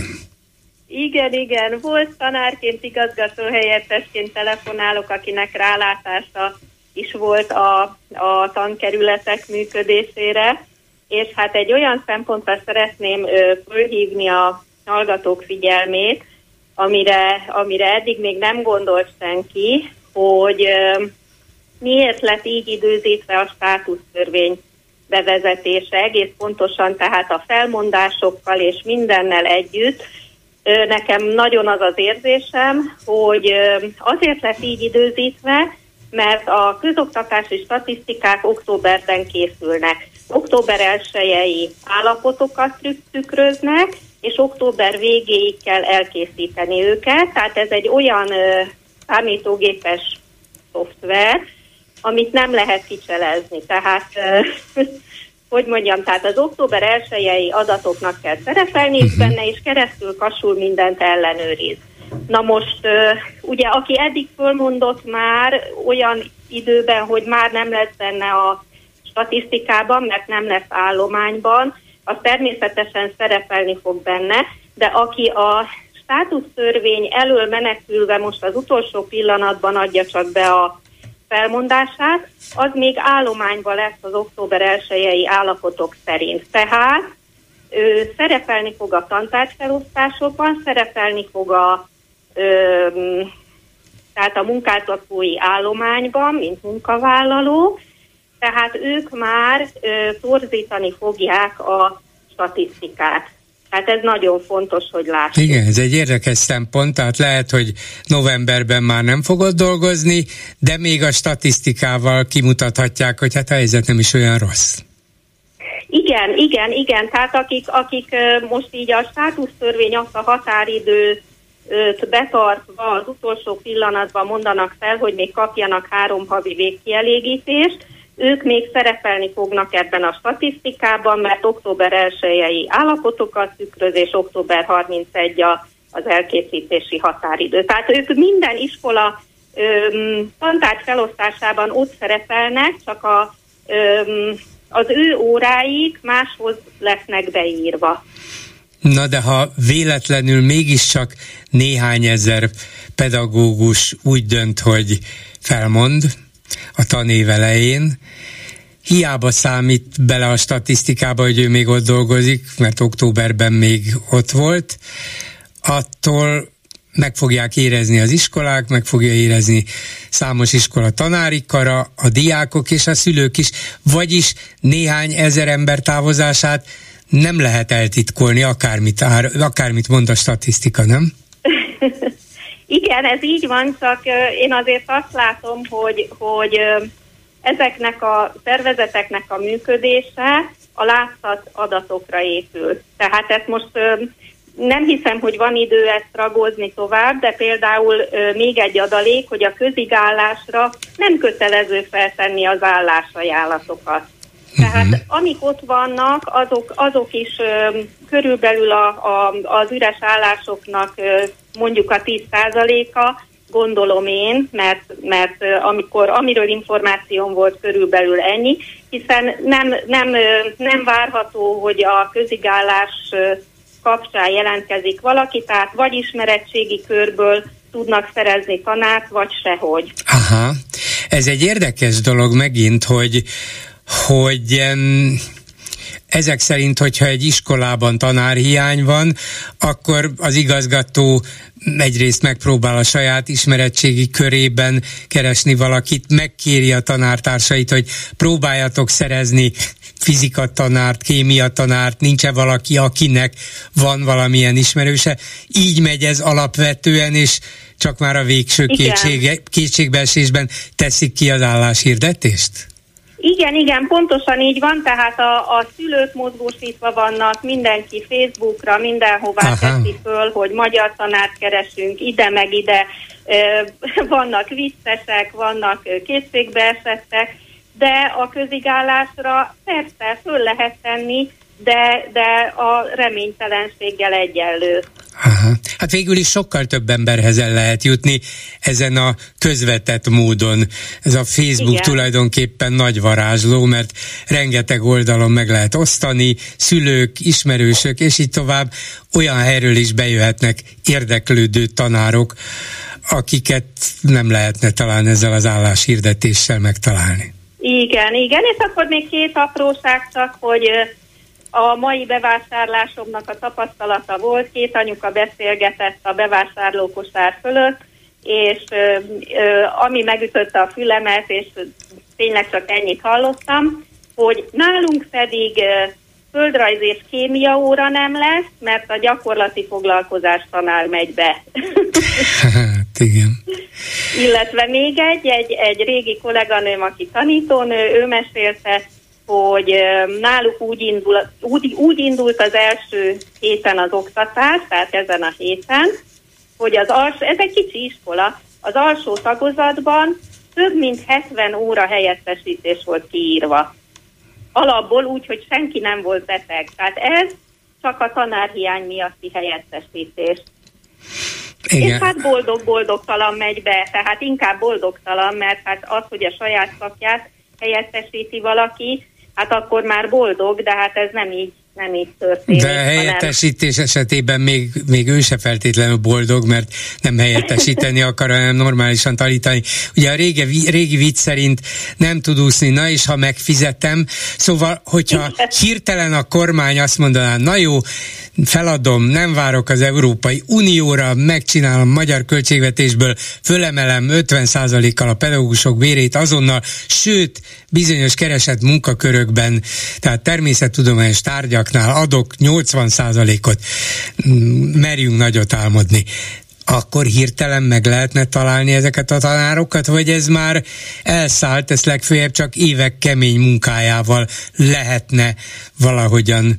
Igen, igen. Volt tanárként, igazgató helyettesként telefonálok, akinek rálátása is volt a, a tankerületek működésére, és hát egy olyan szempontra szeretném ö, fölhívni a hallgatók figyelmét, amire, amire eddig még nem gondolt senki, hogy ö, miért lett így időzítve a státusztörvény bevezetése? Egész pontosan, tehát a felmondásokkal és mindennel együtt, nekem nagyon az az érzésem, hogy azért lett így időzítve, mert a közoktatási statisztikák októberben készülnek. Október 1 állapotokat tükröznek, és október végéig kell elkészíteni őket, tehát ez egy olyan számítógépes szoftver, amit nem lehet kicselezni. Tehát, hogy mondjam, tehát az október 1 adatoknak kell szerepelni, és mhm. benne is keresztül kasul mindent ellenőriz. Na most, ugye, aki eddig fölmondott már olyan időben, hogy már nem lesz benne a statisztikában, mert nem lesz állományban, az természetesen szerepelni fog benne, de aki a státusztörvény elől menekülve most az utolsó pillanatban adja csak be a felmondását, az még állományban lesz az október 1 állapotok szerint. Tehát ő szerepelni fog a tantárgyfelosztásokban, szerepelni fog a ö, tehát a munkáltatói állományban, mint munkavállaló, tehát ők már ö, torzítani fogják a statisztikát. Hát ez nagyon fontos, hogy lássuk. Igen, ez egy érdekes szempont, tehát lehet, hogy novemberben már nem fogod dolgozni, de még a statisztikával kimutathatják, hogy hát a helyzet nem is olyan rossz. Igen, igen, igen. Tehát akik, akik most így a státusztörvény azt a határidő betartva az utolsó pillanatban mondanak fel, hogy még kapjanak három havi végkielégítést, ők még szerepelni fognak ebben a statisztikában, mert október 1 állapotokat tükröz, és október 31 a, az elkészítési határidő. Tehát ők minden iskola tantárgy felosztásában ott szerepelnek, csak a, öm, az ő óráik máshoz lesznek beírva. Na de ha véletlenül mégiscsak néhány ezer pedagógus úgy dönt, hogy felmond, a tanév elején. Hiába számít bele a statisztikába, hogy ő még ott dolgozik, mert októberben még ott volt. Attól meg fogják érezni az iskolák, meg fogja érezni számos iskola tanári kara, a diákok és a szülők is, vagyis néhány ezer ember távozását nem lehet eltitkolni, akármit, akármit mond a statisztika, nem? Igen, ez így van, csak én azért azt látom, hogy, hogy ezeknek a szervezeteknek a működése a látszat adatokra épül. Tehát ezt most nem hiszem, hogy van idő ezt ragozni tovább, de például még egy adalék, hogy a közigállásra nem kötelező feltenni az állásajánlatokat. Tehát uh-huh. amik ott vannak, azok, azok is ö, körülbelül a, a, az üres állásoknak ö, mondjuk a 10%-a, gondolom én, mert, mert amikor, amiről információm volt, körülbelül ennyi, hiszen nem, nem, nem várható, hogy a közigállás kapcsán jelentkezik valaki, tehát vagy ismerettségi körből tudnak szerezni tanárt, vagy sehogy. Aha, ez egy érdekes dolog megint, hogy hogy ezek szerint, hogyha egy iskolában tanárhiány van, akkor az igazgató egyrészt megpróbál a saját ismerettségi körében keresni valakit, megkéri a tanártársait, hogy próbáljatok szerezni fizika tanárt, kémia tanárt, nincs-e valaki, akinek van valamilyen ismerőse. Így megy ez alapvetően, és csak már a végső kétsége, kétségbeesésben teszik ki az álláshirdetést? Igen, igen, pontosan így van, tehát a, a szülők mozgósítva vannak, mindenki Facebookra, mindenhová Aha. teszi föl, hogy magyar tanárt keresünk, ide meg ide, vannak viccesek, vannak kétségbeesettek, de a közigállásra persze föl lehet tenni, de, de a reménytelenséggel egyenlő. Aha. Hát végül is sokkal több emberhez el lehet jutni ezen a közvetett módon. Ez a Facebook Igen. tulajdonképpen nagy varázsló, mert rengeteg oldalon meg lehet osztani, szülők, ismerősök, és így tovább olyan helyről is bejöhetnek érdeklődő tanárok, akiket nem lehetne talán ezzel az álláshirdetéssel megtalálni. Igen, igen, és akkor még két apróság csak, hogy a mai bevásárlásomnak a tapasztalata volt, két anyuka beszélgetett a bevásárlókosár fölött, és ö, ö, ami megütötte a fülemet, és tényleg csak ennyit hallottam, hogy nálunk pedig földrajz és kémia óra nem lesz, mert a gyakorlati foglalkozás tanár megy be. hát igen. Illetve még egy, egy, egy régi kolléganőm, aki tanítónő, ő mesélte, hogy náluk úgy, indul, úgy, úgy indult az első héten az oktatás, tehát ezen a héten, hogy az alsó, ez egy kicsi iskola, az alsó tagozatban több mint 70 óra helyettesítés volt kiírva. Alapból úgy, hogy senki nem volt beteg. Tehát ez csak a tanárhiány miatti helyettesítés. Igen. És hát boldog-boldogtalan megy be, tehát inkább boldogtalan, mert hát az, hogy a saját szakját helyettesíti valaki, hát akkor már boldog, de hát ez nem így nem így történik. De helyettesítés hanem... esetében még, még ő se feltétlenül boldog, mert nem helyettesíteni akar, hanem normálisan tanítani. Ugye a régi, régi vicc szerint nem tud úszni, na és ha megfizetem, szóval, hogyha hirtelen a kormány azt mondaná, na jó, feladom, nem várok az Európai Unióra, megcsinálom magyar költségvetésből, fölemelem 50%-kal a pedagógusok bérét azonnal, sőt, bizonyos keresett munkakörökben, tehát természettudományos tárgyaknál adok 80%-ot, mm, merjünk nagyot álmodni akkor hirtelen meg lehetne találni ezeket a tanárokat, vagy ez már elszállt, ezt legfőjebb csak évek kemény munkájával lehetne valahogyan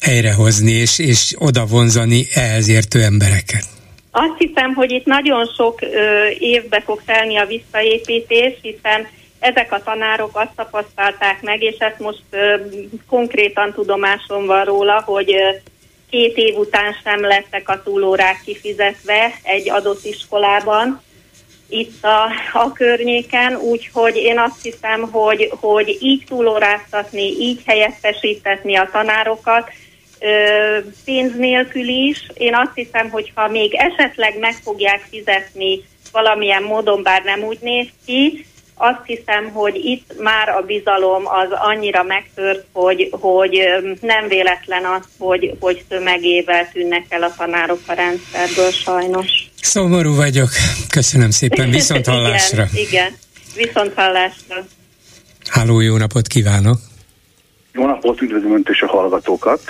helyrehozni és, és oda vonzani ehhez értő embereket? Azt hiszem, hogy itt nagyon sok ö, évbe fog telni a visszaépítés, hiszen ezek a tanárok azt tapasztalták meg, és ezt most ö, konkrétan tudomásom van róla, hogy ö, két év után sem lettek a túlórák kifizetve egy adott iskolában, itt a, a környéken, úgyhogy én azt hiszem, hogy, hogy így túlóráztatni, így helyettesítetni a tanárokat, pénz nélkül is. Én azt hiszem, hogy ha még esetleg meg fogják fizetni valamilyen módon, bár nem úgy néz ki, azt hiszem, hogy itt már a bizalom az annyira megtört, hogy, hogy nem véletlen az, hogy, hogy tömegével tűnnek el a tanárok a rendszerből sajnos. Szomorú vagyok. Köszönöm szépen. Viszont hallásra. igen, igen, viszont hallásra. Háló, jó napot kívánok! Jó napot, üdvözlöm Önt és a hallgatókat!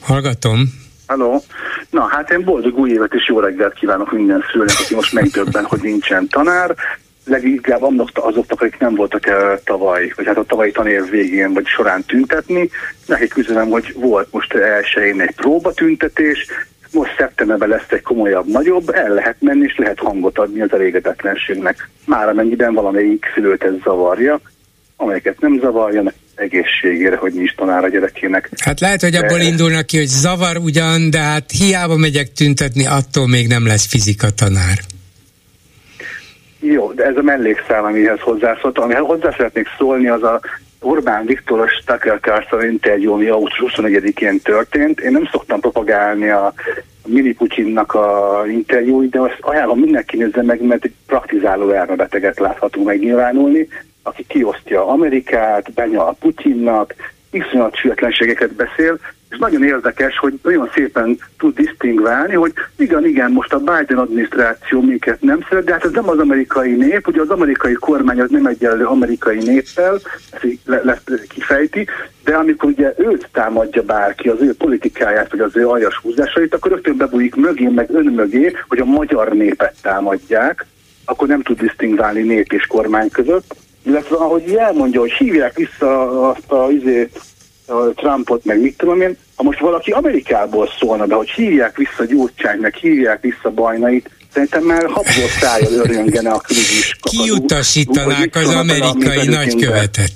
Hallgatom. Halló. Na, hát én boldog új évet és jó reggelt kívánok minden szülőnek, aki most megdöbben, hogy nincsen tanár. Leginkább azoknak, akik nem voltak el tavaly, vagy hát a tavalyi tanév végén vagy során tüntetni. Nekik üzenem, hogy volt most elsőjén egy próbatüntetés, most szeptemberben lesz egy komolyabb, nagyobb, el lehet menni, és lehet hangot adni az elégedetlenségnek. Már amennyiben valamelyik szülőt ez zavarja, amelyeket nem zavarja, egészségére, hogy nincs tanár a gyerekének. Hát lehet, hogy abból indulnak ki, hogy zavar ugyan, de hát hiába megyek tüntetni, attól még nem lesz fizika tanár. Jó, de ez a mellékszám, amihez hozzászóltam. Amihez hozzá szeretnék szólni, az a Orbán Viktoros Tucker Carlson interjú, ami augusztus 21-én történt. Én nem szoktam propagálni a Mini Putyinnak a interjúit, de azt ajánlom mindenki nézze meg, mert egy praktizáló elmebeteget láthatunk megnyilvánulni aki kiosztja Amerikát, benyal Putyinnak, iszonyat sületlenségeket beszél, és nagyon érdekes, hogy nagyon szépen tud disztingválni, hogy igen, igen, most a Biden adminisztráció minket nem szeret, de hát ez nem az amerikai nép, ugye az amerikai kormány az nem egyenlő amerikai néppel, ezt le, le, kifejti, de amikor ugye őt támadja bárki, az ő politikáját, vagy az ő aljas húzásait, akkor rögtön bebújik mögé, meg ön mögé, hogy a magyar népet támadják, akkor nem tud disztingválni nép és kormány között. Illetve ahogy elmondja, hogy hívják vissza azt a, izé, Trumpot, meg mit tudom én, ha most valaki Amerikából szólna be, hogy hívják vissza Gyurcsány, meg hívják vissza Bajnait, szerintem már habzó szájjal örjöngene a külügyis Kiutasítanák az amerikai nagykövetet.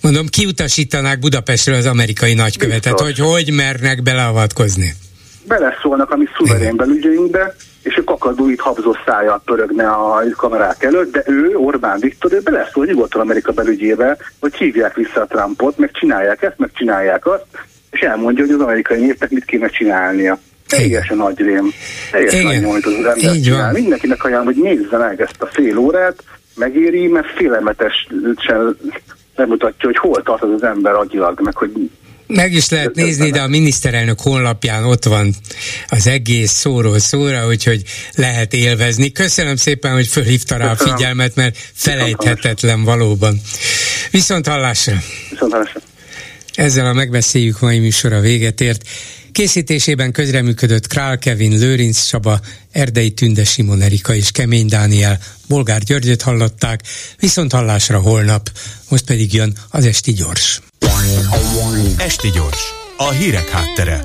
Mondom, kiutasítanák Budapestről az amerikai nagykövetet, Biztos. hogy hogy mernek beleavatkozni. Beleszólnak a mi szuverén belügyeinkbe, és ő kakadúit habzó szájjal pörögne a kamerák előtt, de ő, Orbán Viktor, ő beleszól nyugodtan Amerika belügyébe, hogy hívják vissza a Trumpot, meg csinálják ezt, meg csinálják azt, és elmondja, hogy az amerikai népnek mit kéne csinálnia. Teljesen nagy rém, teljesen nagy nyomít az ember. Csinál. Mindenkinek ajánlom, hogy nézze meg ezt a fél órát, megéri, mert félelmetesen bemutatja, hogy hol tart az az ember agyilag, meg hogy Meg is lehet nézni, de a miniszterelnök honlapján ott van az egész szóról szóra, úgyhogy lehet élvezni. Köszönöm szépen, hogy fölhívta rá a figyelmet, mert felejthetetlen valóban. Viszont hallásra! Viszont hallásra! Ezzel a megbeszéljük mai műsora véget ért. Készítésében közreműködött Král Kevin, Lőrinc Csaba, Erdei Tünde Simon Erika és Kemény Dániel, Bolgár Györgyöt hallották, viszont hallásra holnap, most pedig jön az Esti Gyors. Esti Gyors, a hírek háttere.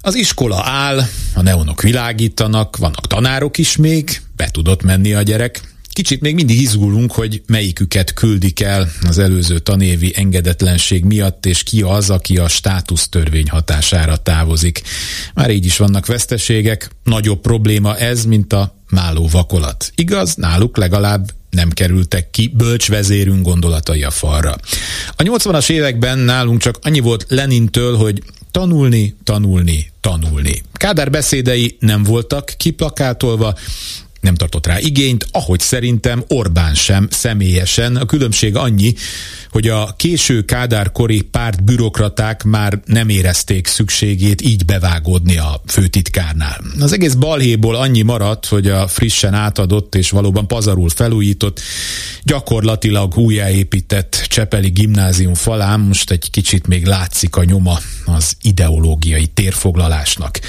Az iskola áll, a neonok világítanak, vannak tanárok is még, be tudott menni a gyerek, Kicsit még mindig izgulunk, hogy melyiküket küldik el az előző tanévi engedetlenség miatt, és ki az, aki a státusztörvény hatására távozik. Már így is vannak veszteségek, nagyobb probléma ez, mint a máló vakolat. Igaz, náluk legalább nem kerültek ki bölcsvezérünk gondolatai a falra. A 80-as években nálunk csak annyi volt Lenintől, hogy tanulni, tanulni, tanulni. Kádár beszédei nem voltak kiplakátolva, nem tartott rá igényt, ahogy szerintem Orbán sem személyesen. A különbség annyi, hogy a késő kádárkori párt bürokraták már nem érezték szükségét így bevágódni a főtitkárnál. Az egész balhéból annyi maradt, hogy a frissen átadott és valóban pazarul felújított, gyakorlatilag újjáépített Csepeli gimnázium falán most egy kicsit még látszik a nyoma az ideológiai térfoglalásnak.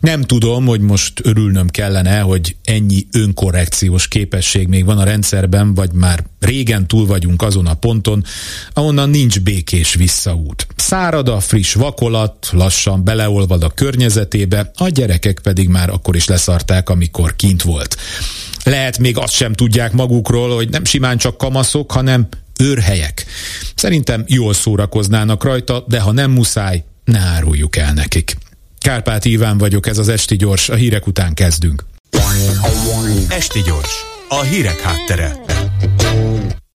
Nem tudom, hogy most örülnöm kellene, hogy ennyi önkorrekciós képesség még van a rendszerben, vagy már régen túl vagyunk azon a ponton, ahonnan nincs békés visszaút. Szárad a friss vakolat, lassan beleolvad a környezetébe, a gyerekek pedig már akkor is leszarták, amikor kint volt. Lehet még azt sem tudják magukról, hogy nem simán csak kamaszok, hanem őrhelyek. Szerintem jól szórakoznának rajta, de ha nem muszáj, ne áruljuk el nekik. Kárpát Iván vagyok, ez az Esti Gyors, a hírek után kezdünk. Esti Gyors, a hírek háttere.